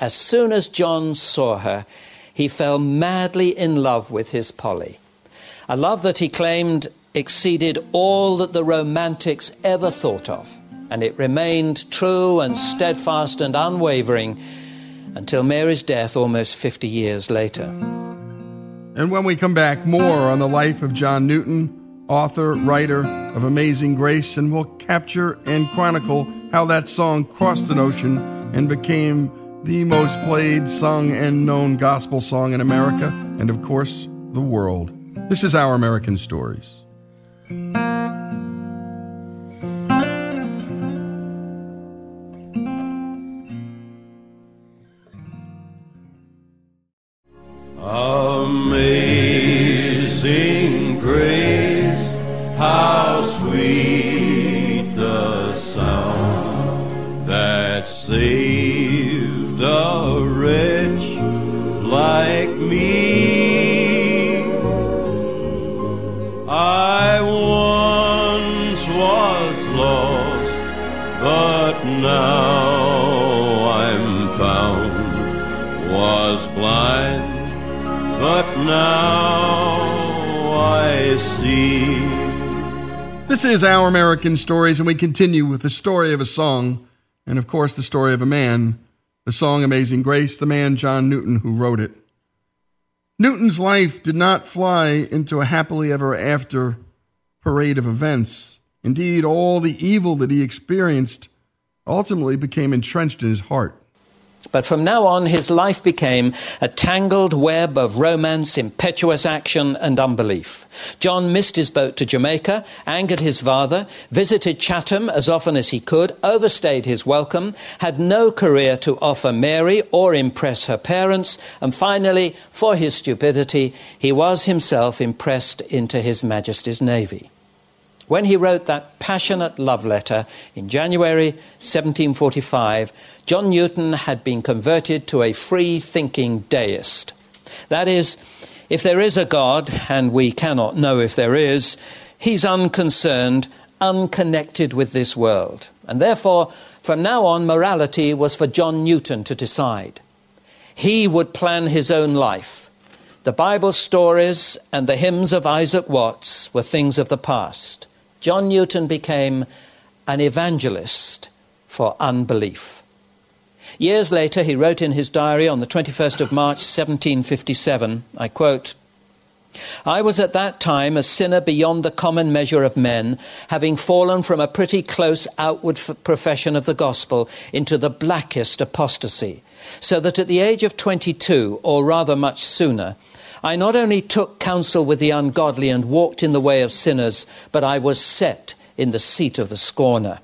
As soon as John saw her, he fell madly in love with his Polly. A love that he claimed exceeded all that the Romantics ever thought of, and it remained true and steadfast and unwavering until Mary's death almost 50 years later. And when we come back, more on the life of John Newton, author, writer of Amazing Grace, and we'll capture and chronicle how that song crossed an ocean and became the most played, sung, and known gospel song in America, and of course, the world. This is Our American Stories. Our American Stories, and we continue with the story of a song, and of course, the story of a man, the song Amazing Grace, the man John Newton who wrote it. Newton's life did not fly into a happily ever after parade of events. Indeed, all the evil that he experienced ultimately became entrenched in his heart. But from now on, his life became a tangled web of romance, impetuous action, and unbelief. John missed his boat to Jamaica, angered his father, visited Chatham as often as he could, overstayed his welcome, had no career to offer Mary or impress her parents, and finally, for his stupidity, he was himself impressed into His Majesty's Navy. When he wrote that passionate love letter in January 1745, John Newton had been converted to a free thinking deist. That is, if there is a God, and we cannot know if there is, he's unconcerned, unconnected with this world. And therefore, from now on, morality was for John Newton to decide. He would plan his own life. The Bible stories and the hymns of Isaac Watts were things of the past. John Newton became an evangelist for unbelief. Years later, he wrote in his diary on the 21st of March 1757, I quote, I was at that time a sinner beyond the common measure of men, having fallen from a pretty close outward profession of the gospel into the blackest apostasy, so that at the age of 22, or rather much sooner, I not only took counsel with the ungodly and walked in the way of sinners, but I was set in the seat of the scorner.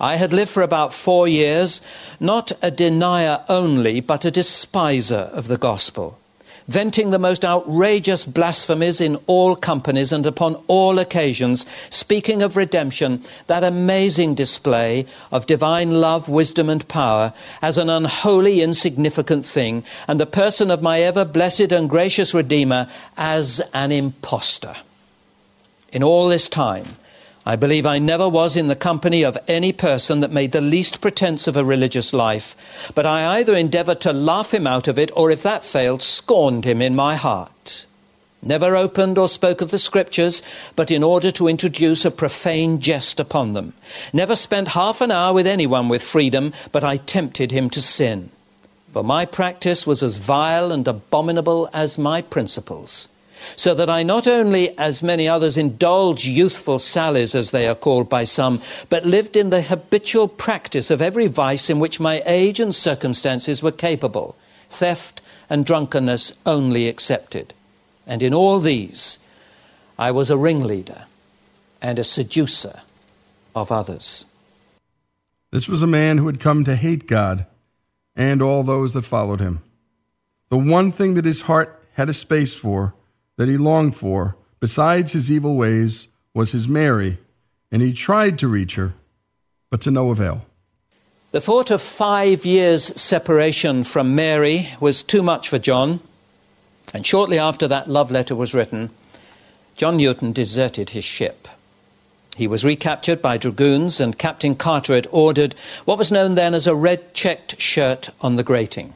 I had lived for about four years, not a denier only, but a despiser of the gospel venting the most outrageous blasphemies in all companies and upon all occasions, speaking of redemption, that amazing display of divine love, wisdom, and power, as an unholy, insignificant thing, and the person of my ever blessed and gracious Redeemer as an impostor. In all this time, I believe I never was in the company of any person that made the least pretense of a religious life, but I either endeavored to laugh him out of it, or if that failed, scorned him in my heart. Never opened or spoke of the scriptures, but in order to introduce a profane jest upon them. Never spent half an hour with anyone with freedom, but I tempted him to sin. For my practice was as vile and abominable as my principles so that I not only, as many others, indulged youthful sallies, as they are called by some, but lived in the habitual practice of every vice in which my age and circumstances were capable, theft and drunkenness only excepted. And in all these, I was a ringleader and a seducer of others. This was a man who had come to hate God and all those that followed him. The one thing that his heart had a space for that he longed for, besides his evil ways, was his Mary, and he tried to reach her, but to no avail. The thought of five years' separation from Mary was too much for John, and shortly after that love letter was written, John Newton deserted his ship. He was recaptured by dragoons, and Captain Carteret ordered what was known then as a red checked shirt on the grating.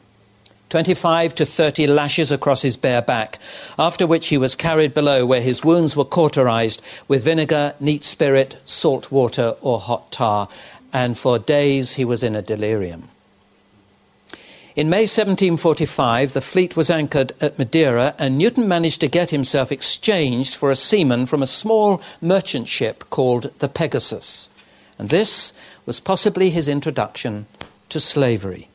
25 to 30 lashes across his bare back, after which he was carried below where his wounds were cauterized with vinegar, neat spirit, salt water, or hot tar, and for days he was in a delirium. In May 1745, the fleet was anchored at Madeira, and Newton managed to get himself exchanged for a seaman from a small merchant ship called the Pegasus. And this was possibly his introduction to slavery.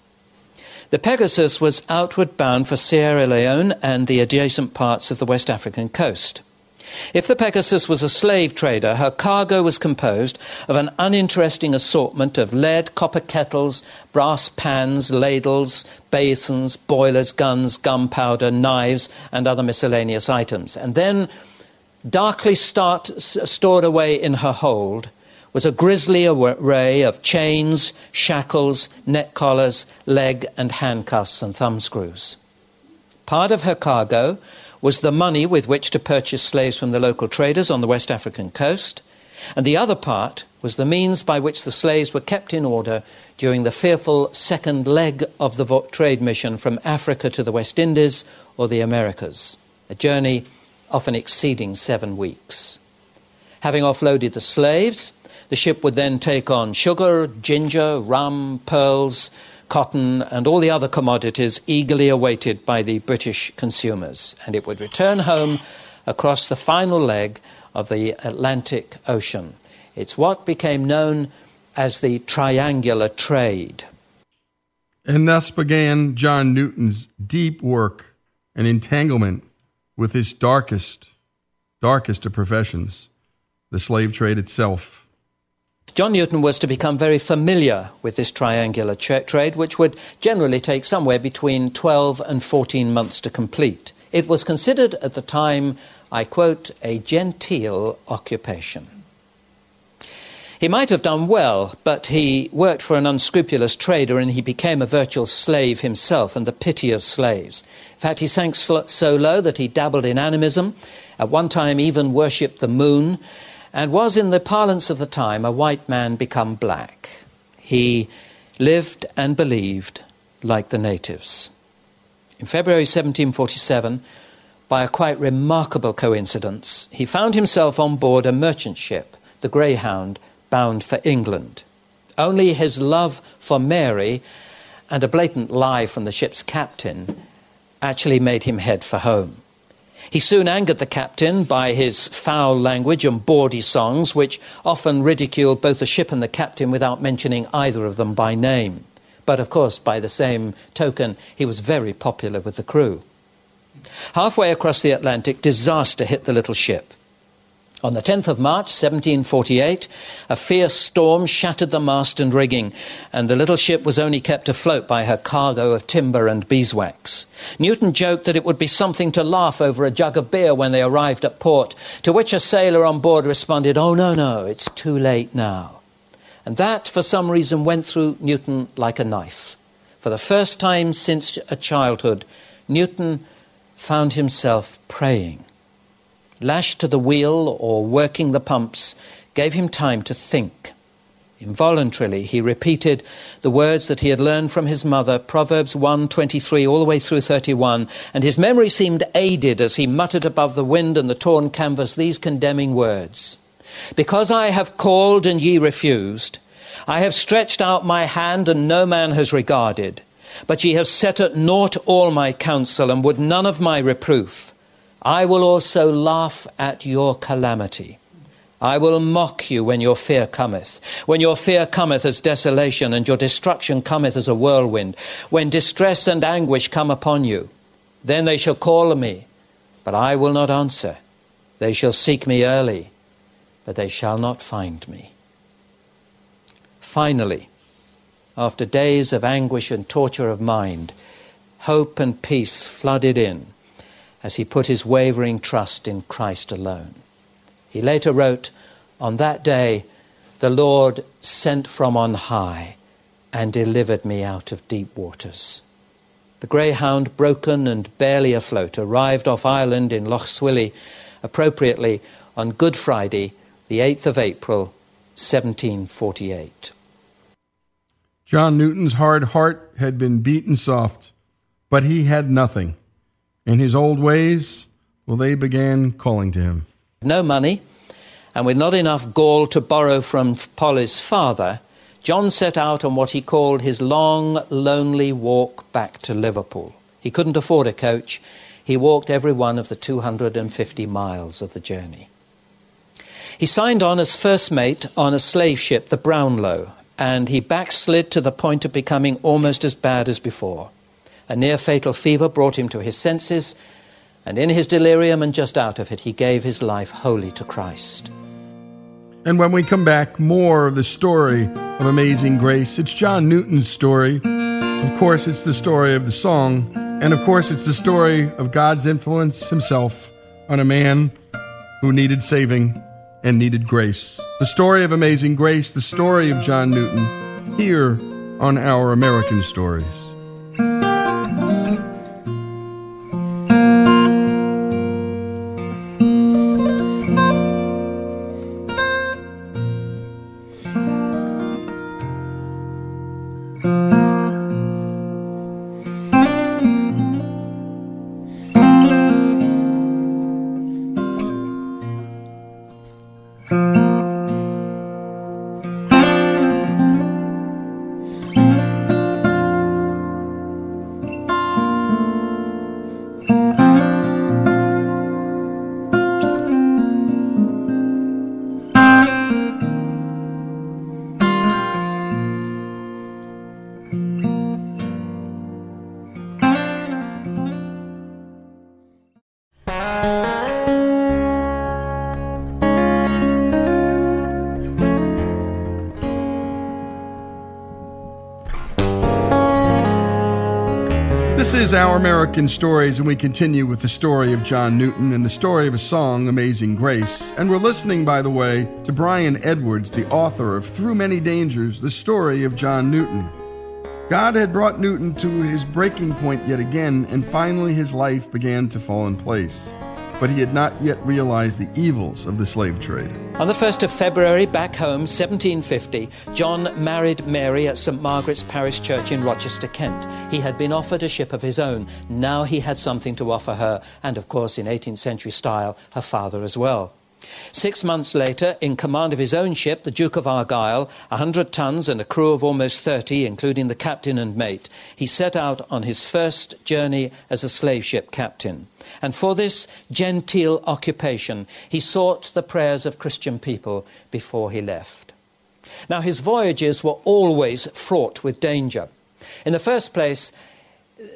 The Pegasus was outward bound for Sierra Leone and the adjacent parts of the West African coast. If the Pegasus was a slave trader, her cargo was composed of an uninteresting assortment of lead, copper kettles, brass pans, ladles, basins, boilers, guns, gunpowder, knives, and other miscellaneous items. And then, darkly start, stored away in her hold, was a grisly array of chains, shackles, neck collars, leg and handcuffs, and thumbscrews. Part of her cargo was the money with which to purchase slaves from the local traders on the West African coast, and the other part was the means by which the slaves were kept in order during the fearful second leg of the trade mission from Africa to the West Indies or the Americas, a journey often exceeding seven weeks. Having offloaded the slaves, the ship would then take on sugar, ginger, rum, pearls, cotton, and all the other commodities eagerly awaited by the British consumers, and it would return home across the final leg of the Atlantic Ocean. It's what became known as the triangular trade. And thus began John Newton's deep work and entanglement with his darkest, darkest of professions, the slave trade itself. John Newton was to become very familiar with this triangular tra- trade, which would generally take somewhere between 12 and 14 months to complete. It was considered at the time, I quote, a genteel occupation. He might have done well, but he worked for an unscrupulous trader and he became a virtual slave himself and the pity of slaves. In fact, he sank so low that he dabbled in animism, at one time even worshipped the moon, and was, in the parlance of the time, a white man become black. He lived and believed like the natives. In February 1747, by a quite remarkable coincidence, he found himself on board a merchant ship, the Greyhound, bound for England. Only his love for Mary and a blatant lie from the ship's captain actually made him head for home. He soon angered the captain by his foul language and bawdy songs, which often ridiculed both the ship and the captain without mentioning either of them by name. But of course, by the same token, he was very popular with the crew. Halfway across the Atlantic, disaster hit the little ship. On the 10th of March, 1748, a fierce storm shattered the mast and rigging, and the little ship was only kept afloat by her cargo of timber and beeswax. Newton joked that it would be something to laugh over a jug of beer when they arrived at port, to which a sailor on board responded, Oh, no, no, it's too late now. And that, for some reason, went through Newton like a knife. For the first time since a childhood, Newton found himself praying lashed to the wheel or working the pumps, gave him time to think. Involuntarily, he repeated the words that he had learned from his mother, Proverbs 1:23 all the way through 31, and his memory seemed aided as he muttered above the wind and the torn canvas these condemning words: "Because I have called and ye refused, I have stretched out my hand and no man has regarded, but ye have set at naught all my counsel and would none of my reproof." I will also laugh at your calamity. I will mock you when your fear cometh. When your fear cometh as desolation, and your destruction cometh as a whirlwind. When distress and anguish come upon you, then they shall call me, but I will not answer. They shall seek me early, but they shall not find me. Finally, after days of anguish and torture of mind, hope and peace flooded in as he put his wavering trust in Christ alone. He later wrote, On that day, the Lord sent from on high and delivered me out of deep waters. The Greyhound, broken and barely afloat, arrived off Ireland in Lough Swilly, appropriately on Good Friday, the 8th of April, 1748. John Newton's hard heart had been beaten soft, but he had nothing. In his old ways, well, they began calling to him. No money, and with not enough gall to borrow from Polly's father, John set out on what he called his long, lonely walk back to Liverpool. He couldn't afford a coach. He walked every one of the 250 miles of the journey. He signed on as first mate on a slave ship, the Brownlow, and he backslid to the point of becoming almost as bad as before. A near fatal fever brought him to his senses, and in his delirium and just out of it, he gave his life wholly to Christ. And when we come back, more of the story of Amazing Grace. It's John Newton's story. Of course, it's the story of the song. And of course, it's the story of God's influence himself on a man who needed saving and needed grace. The story of Amazing Grace, the story of John Newton, here on Our American Stories. American Stories, and we continue with the story of John Newton and the story of a song, Amazing Grace. And we're listening, by the way, to Brian Edwards, the author of Through Many Dangers, the story of John Newton. God had brought Newton to his breaking point yet again, and finally his life began to fall in place but he had not yet realized the evils of the slave trade. On the 1st of February, back home, 1750, John married Mary at St Margaret's Parish Church in Rochester, Kent. He had been offered a ship of his own. Now he had something to offer her, and of course, in 18th century style, her father as well. Six months later, in command of his own ship, the Duke of Argyll, a hundred tons and a crew of almost thirty, including the captain and mate, he set out on his first journey as a slave ship captain. And for this genteel occupation, he sought the prayers of Christian people before he left. Now, his voyages were always fraught with danger. In the first place,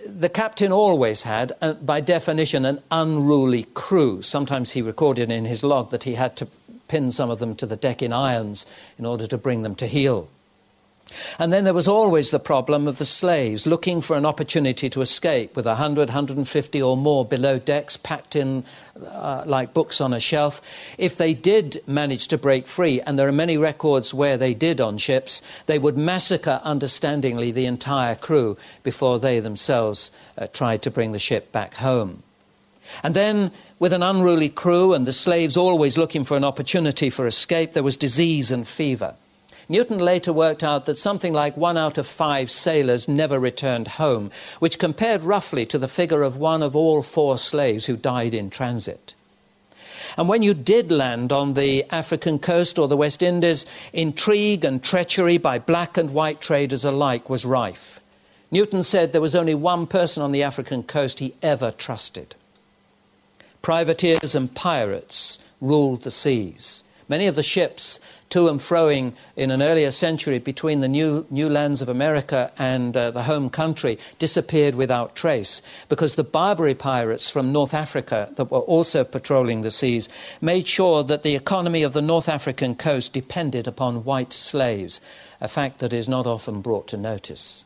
the captain always had, uh, by definition, an unruly crew. Sometimes he recorded in his log that he had to pin some of them to the deck in irons in order to bring them to heel. And then there was always the problem of the slaves looking for an opportunity to escape with 100, 150 or more below decks packed in uh, like books on a shelf. If they did manage to break free, and there are many records where they did on ships, they would massacre understandingly the entire crew before they themselves uh, tried to bring the ship back home. And then, with an unruly crew and the slaves always looking for an opportunity for escape, there was disease and fever. Newton later worked out that something like one out of five sailors never returned home, which compared roughly to the figure of one of all four slaves who died in transit. And when you did land on the African coast or the West Indies, intrigue and treachery by black and white traders alike was rife. Newton said there was only one person on the African coast he ever trusted. Privateers and pirates ruled the seas. Many of the ships to and froing in an earlier century between the new, new lands of America and uh, the home country disappeared without trace because the Barbary pirates from North Africa that were also patrolling the seas made sure that the economy of the North African coast depended upon white slaves, a fact that is not often brought to notice.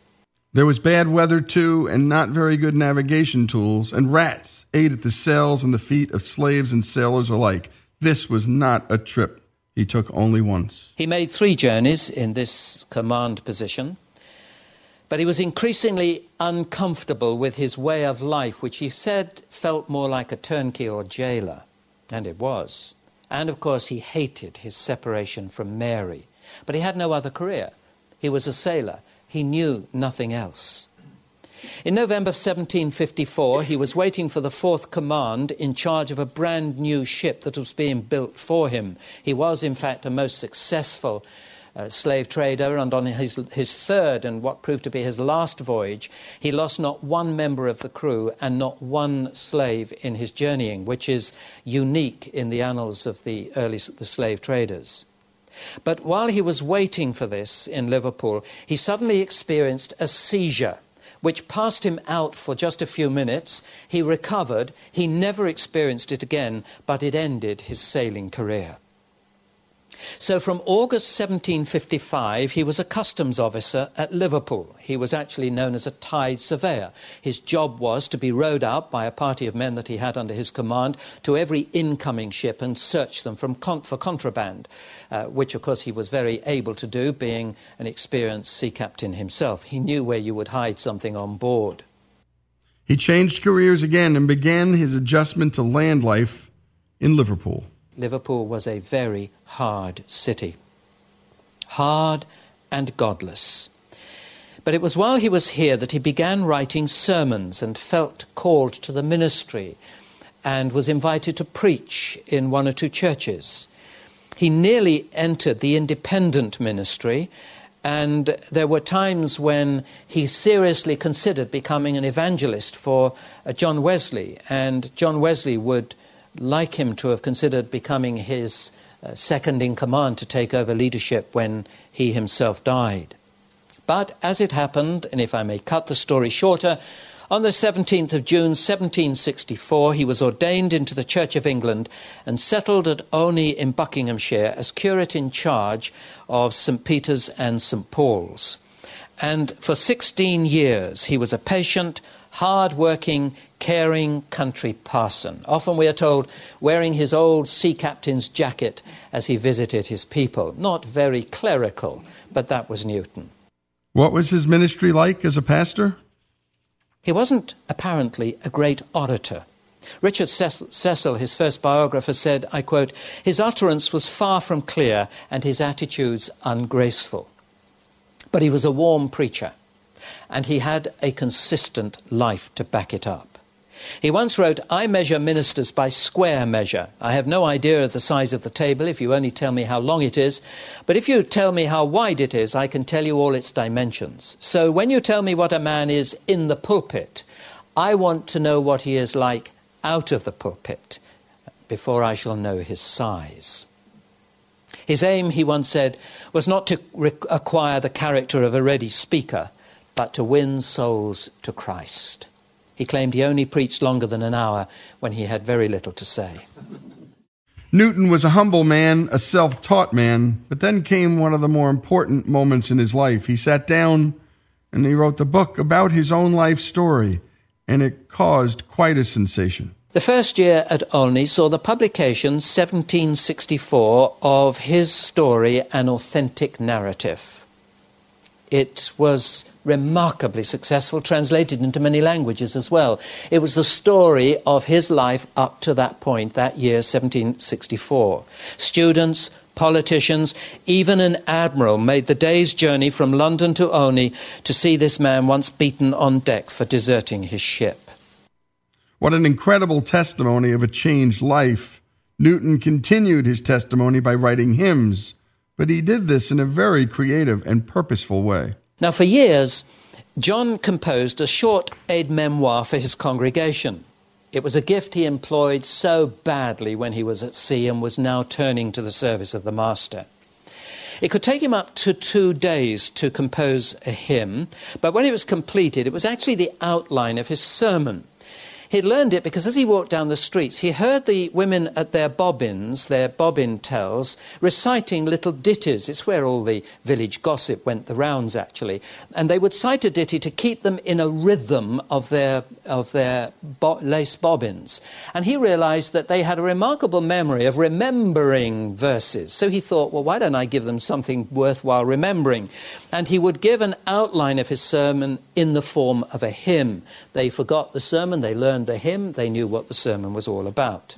There was bad weather too, and not very good navigation tools, and rats ate at the sails and the feet of slaves and sailors alike. This was not a trip he took only once. He made three journeys in this command position, but he was increasingly uncomfortable with his way of life, which he said felt more like a turnkey or jailer. And it was. And of course, he hated his separation from Mary. But he had no other career. He was a sailor, he knew nothing else. In November 1754, he was waiting for the fourth command in charge of a brand new ship that was being built for him. He was, in fact, a most successful uh, slave trader, and on his, his third and what proved to be his last voyage, he lost not one member of the crew and not one slave in his journeying, which is unique in the annals of the early the slave traders. But while he was waiting for this in Liverpool, he suddenly experienced a seizure which passed him out for just a few minutes. He recovered. He never experienced it again, but it ended his sailing career. So from August 1755, he was a customs officer at Liverpool. He was actually known as a tide surveyor. His job was to be rowed out by a party of men that he had under his command to every incoming ship and search them con- for contraband, uh, which, of course, he was very able to do, being an experienced sea captain himself. He knew where you would hide something on board. He changed careers again and began his adjustment to land life in Liverpool. Liverpool was a very hard city. Hard and godless. But it was while he was here that he began writing sermons and felt called to the ministry and was invited to preach in one or two churches. He nearly entered the independent ministry, and there were times when he seriously considered becoming an evangelist for uh, John Wesley, and John Wesley would like him to have considered becoming his uh, second in command to take over leadership when he himself died. But as it happened, and if I may cut the story shorter, on the 17th of June 1764, he was ordained into the Church of England and settled at Olney in Buckinghamshire as curate in charge of St. Peter's and St. Paul's. And for 16 years, he was a patient, hard working, caring country parson. Often we are told wearing his old sea captain's jacket as he visited his people. Not very clerical, but that was Newton. What was his ministry like as a pastor? He wasn't apparently a great orator. Richard Cecil, his first biographer, said, I quote, his utterance was far from clear and his attitudes ungraceful. But he was a warm preacher, and he had a consistent life to back it up. He once wrote, I measure ministers by square measure. I have no idea of the size of the table if you only tell me how long it is, but if you tell me how wide it is, I can tell you all its dimensions. So when you tell me what a man is in the pulpit, I want to know what he is like out of the pulpit before I shall know his size. His aim, he once said, was not to acquire the character of a ready speaker, but to win souls to Christ. He claimed he only preached longer than an hour when he had very little to say. Newton was a humble man, a self taught man, but then came one of the more important moments in his life. He sat down and he wrote the book about his own life story, and it caused quite a sensation. The first year at Olney saw the publication, 1764, of his story, An Authentic Narrative. It was remarkably successful, translated into many languages as well. It was the story of his life up to that point, that year, 1764. Students, politicians, even an admiral made the day's journey from London to Olney to see this man once beaten on deck for deserting his ship. What an incredible testimony of a changed life. Newton continued his testimony by writing hymns, but he did this in a very creative and purposeful way. Now, for years, John composed a short aid memoir for his congregation. It was a gift he employed so badly when he was at sea and was now turning to the service of the Master. It could take him up to two days to compose a hymn, but when it was completed, it was actually the outline of his sermon. He'd learned it because as he walked down the streets, he heard the women at their bobbins, their bobbin tells, reciting little ditties. It's where all the village gossip went the rounds, actually. And they would cite a ditty to keep them in a rhythm of their, of their bo- lace bobbins. And he realized that they had a remarkable memory of remembering verses. So he thought, well, why don't I give them something worthwhile remembering? And he would give an outline of his sermon in the form of a hymn. They forgot the sermon, they learned the hymn, they knew what the sermon was all about.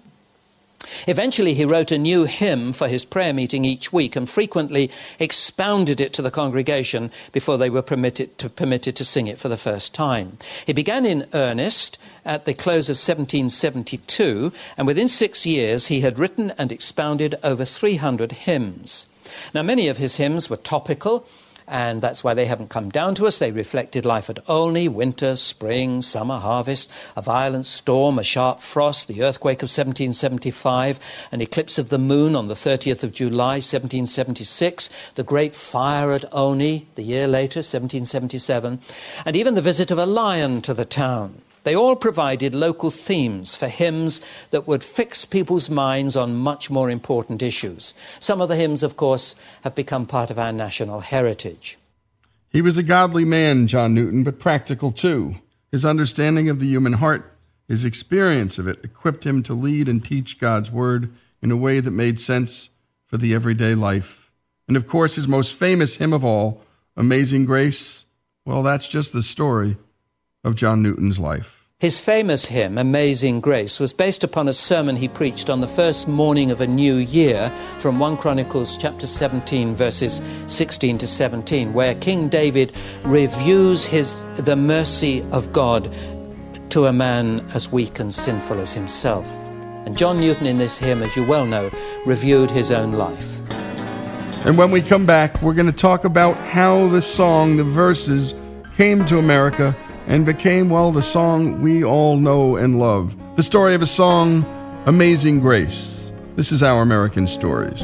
Eventually, he wrote a new hymn for his prayer meeting each week and frequently expounded it to the congregation before they were permitted to, permitted to sing it for the first time. He began in earnest at the close of 1772, and within six years he had written and expounded over 300 hymns. Now, many of his hymns were topical and that's why they haven't come down to us. They reflected life at Olney, winter, spring, summer, harvest, a violent storm, a sharp frost, the earthquake of 1775, an eclipse of the moon on the 30th of July, 1776, the great fire at Olney the year later, 1777, and even the visit of a lion to the town. They all provided local themes for hymns that would fix people's minds on much more important issues. Some of the hymns, of course, have become part of our national heritage. He was a godly man, John Newton, but practical too. His understanding of the human heart, his experience of it, equipped him to lead and teach God's word in a way that made sense for the everyday life. And of course, his most famous hymn of all, Amazing Grace, well, that's just the story of John Newton's life. His famous hymn, Amazing Grace, was based upon a sermon he preached on the first morning of a new year from 1 Chronicles chapter 17 verses 16 to 17 where King David reviews his the mercy of God to a man as weak and sinful as himself. And John Newton in this hymn as you well know reviewed his own life. And when we come back, we're going to talk about how the song, the verses came to America and became, well, the song we all know and love. The story of a song, Amazing Grace. This is Our American Stories.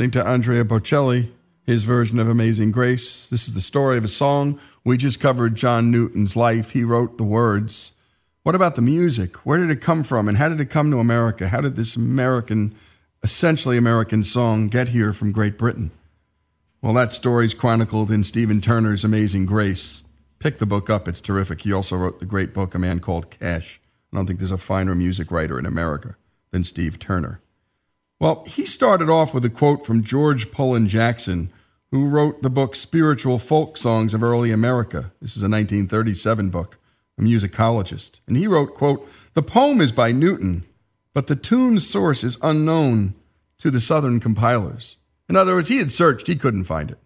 Listening to Andrea Bocelli, his version of Amazing Grace. This is the story of a song. We just covered John Newton's life. He wrote the words. What about the music? Where did it come from? And how did it come to America? How did this American, essentially American song get here from Great Britain? Well, that story's chronicled in Stephen Turner's Amazing Grace. Pick the book up, it's terrific. He also wrote the great book, A Man Called Cash. I don't think there's a finer music writer in America than Steve Turner. Well, he started off with a quote from George Pullen Jackson, who wrote the book Spiritual Folk Songs of Early America. This is a 1937 book, a musicologist. And he wrote, quote, The poem is by Newton, but the tune's source is unknown to the Southern compilers. In other words, he had searched, he couldn't find it.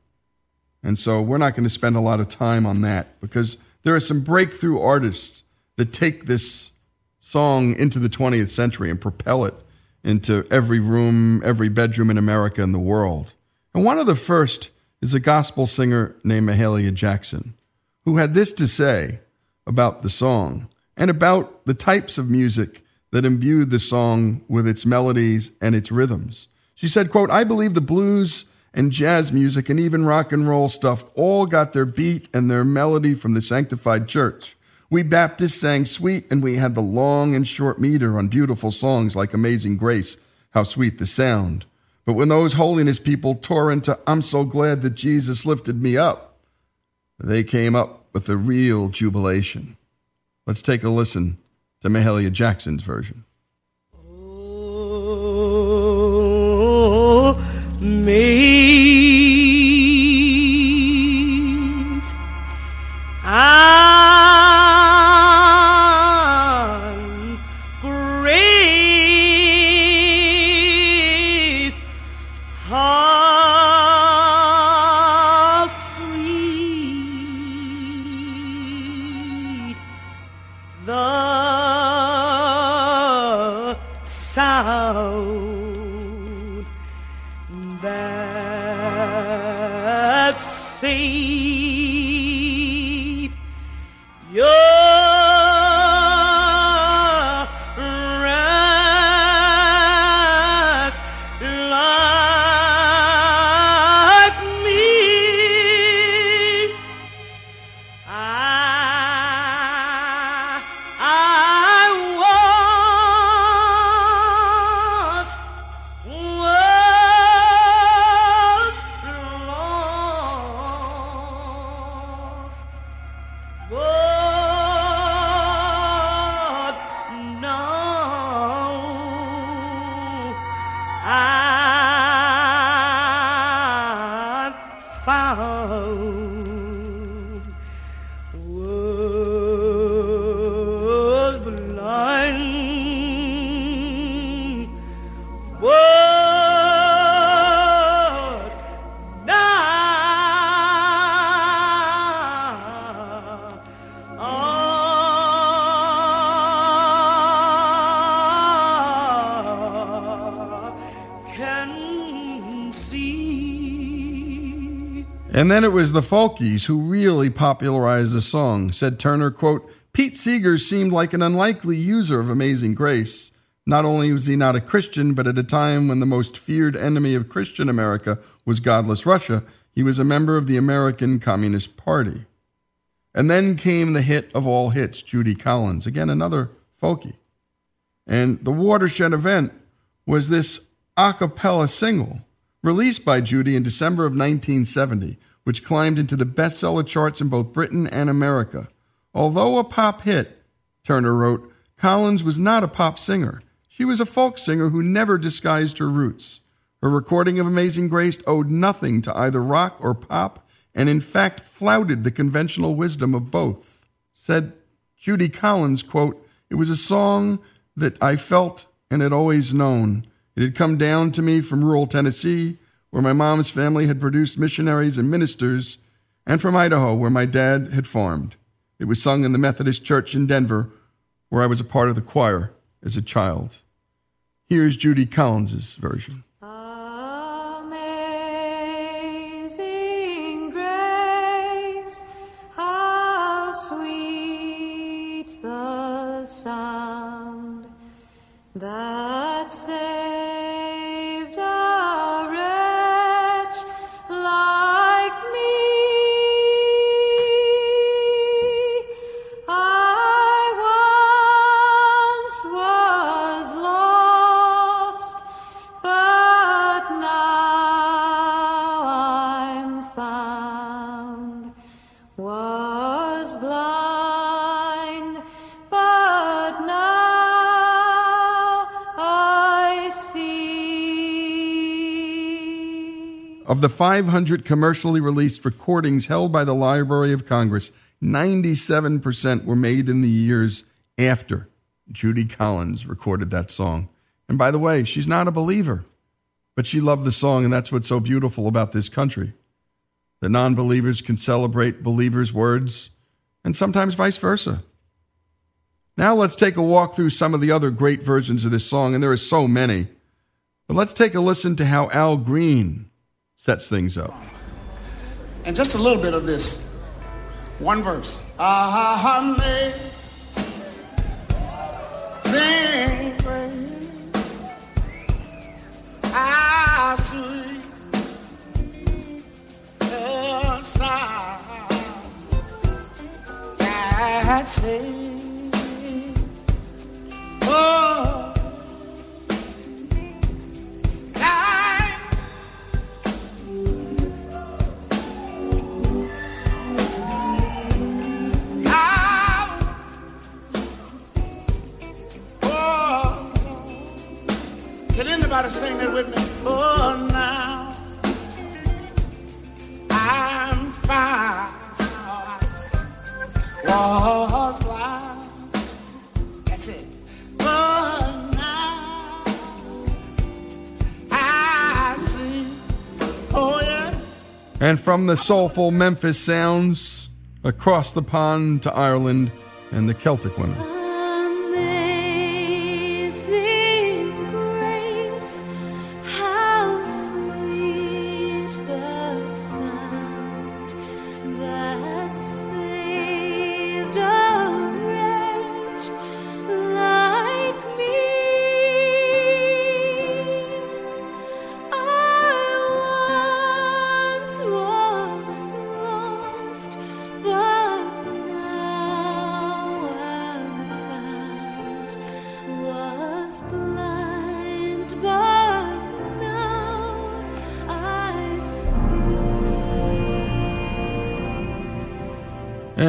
And so we're not going to spend a lot of time on that because there are some breakthrough artists that take this song into the 20th century and propel it into every room, every bedroom in America and the world. And one of the first is a gospel singer named Mahalia Jackson, who had this to say about the song and about the types of music that imbued the song with its melodies and its rhythms. She said, quote, I believe the blues and jazz music and even rock and roll stuff all got their beat and their melody from the sanctified church. We Baptists sang sweet and we had the long and short meter on beautiful songs like Amazing Grace, How Sweet the Sound. But when those holiness people tore into I'm so glad that Jesus lifted me up, they came up with a real jubilation. Let's take a listen to Mahalia Jackson's version. Oh, Maze. I'm And then it was the Folkies who really popularized the song, said Turner, quote, Pete Seeger seemed like an unlikely user of Amazing Grace. Not only was he not a Christian, but at a time when the most feared enemy of Christian America was godless Russia, he was a member of the American Communist Party. And then came the hit of all hits, Judy Collins, again another folkie. And the watershed event was this a cappella single released by Judy in December of 1970, which climbed into the bestseller charts in both Britain and America. Although a pop hit, Turner wrote, Collins was not a pop singer. She was a folk singer who never disguised her roots. Her recording of Amazing Grace owed nothing to either rock or pop, and in fact flouted the conventional wisdom of both. Said Judy Collins, quote, It was a song that I felt and had always known. It had come down to me from rural Tennessee, where my mom's family had produced missionaries and ministers, and from Idaho, where my dad had farmed. It was sung in the Methodist Church in Denver, where I was a part of the choir as a child. Here's Judy Collins' version. That Of the 500 commercially released recordings held by the Library of Congress, 97% were made in the years after Judy Collins recorded that song. And by the way, she's not a believer, but she loved the song, and that's what's so beautiful about this country. The non believers can celebrate believers' words, and sometimes vice versa. Now let's take a walk through some of the other great versions of this song, and there are so many. But let's take a listen to how Al Green sets things up. And just a little bit of this. One verse. Ah, amazing grace. Ah, sweet the sound that saved. Oh, Can anybody sing that with me? Oh, now I'm fine. Was blind. That's it. Oh, now I see. Oh, yes. And from the soulful Memphis sounds across the pond to Ireland and the Celtic women.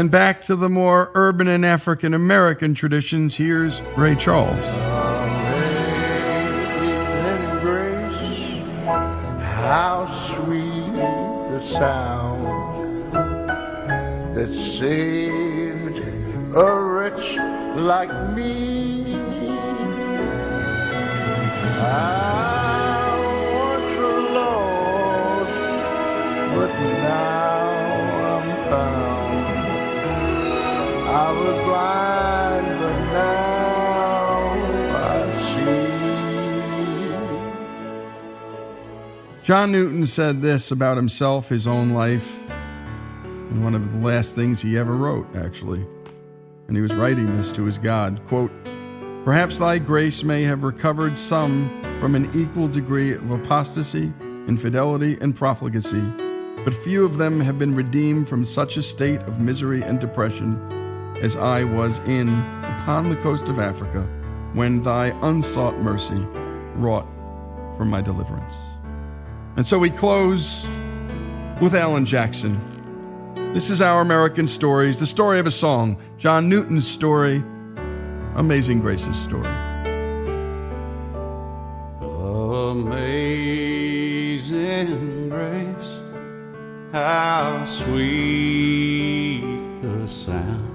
And back to the more urban and African American traditions, here's Ray Charles. How sweet the sound that saved a wretch like me. I was lost, but now was blind, but now I see. John Newton said this about himself, his own life, and one of the last things he ever wrote, actually. And he was writing this to his God. Quote, Perhaps thy grace may have recovered some from an equal degree of apostasy, infidelity, and profligacy, but few of them have been redeemed from such a state of misery and depression as I was in upon the coast of Africa when thy unsought mercy wrought for my deliverance. And so we close with Alan Jackson. This is Our American Stories, the story of a song, John Newton's story, Amazing Grace's story. Amazing grace, how sweet the sound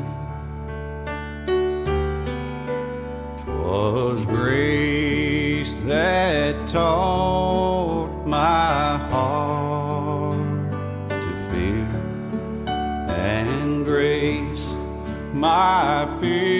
'Twas grace that taught my heart to fear, and grace my fears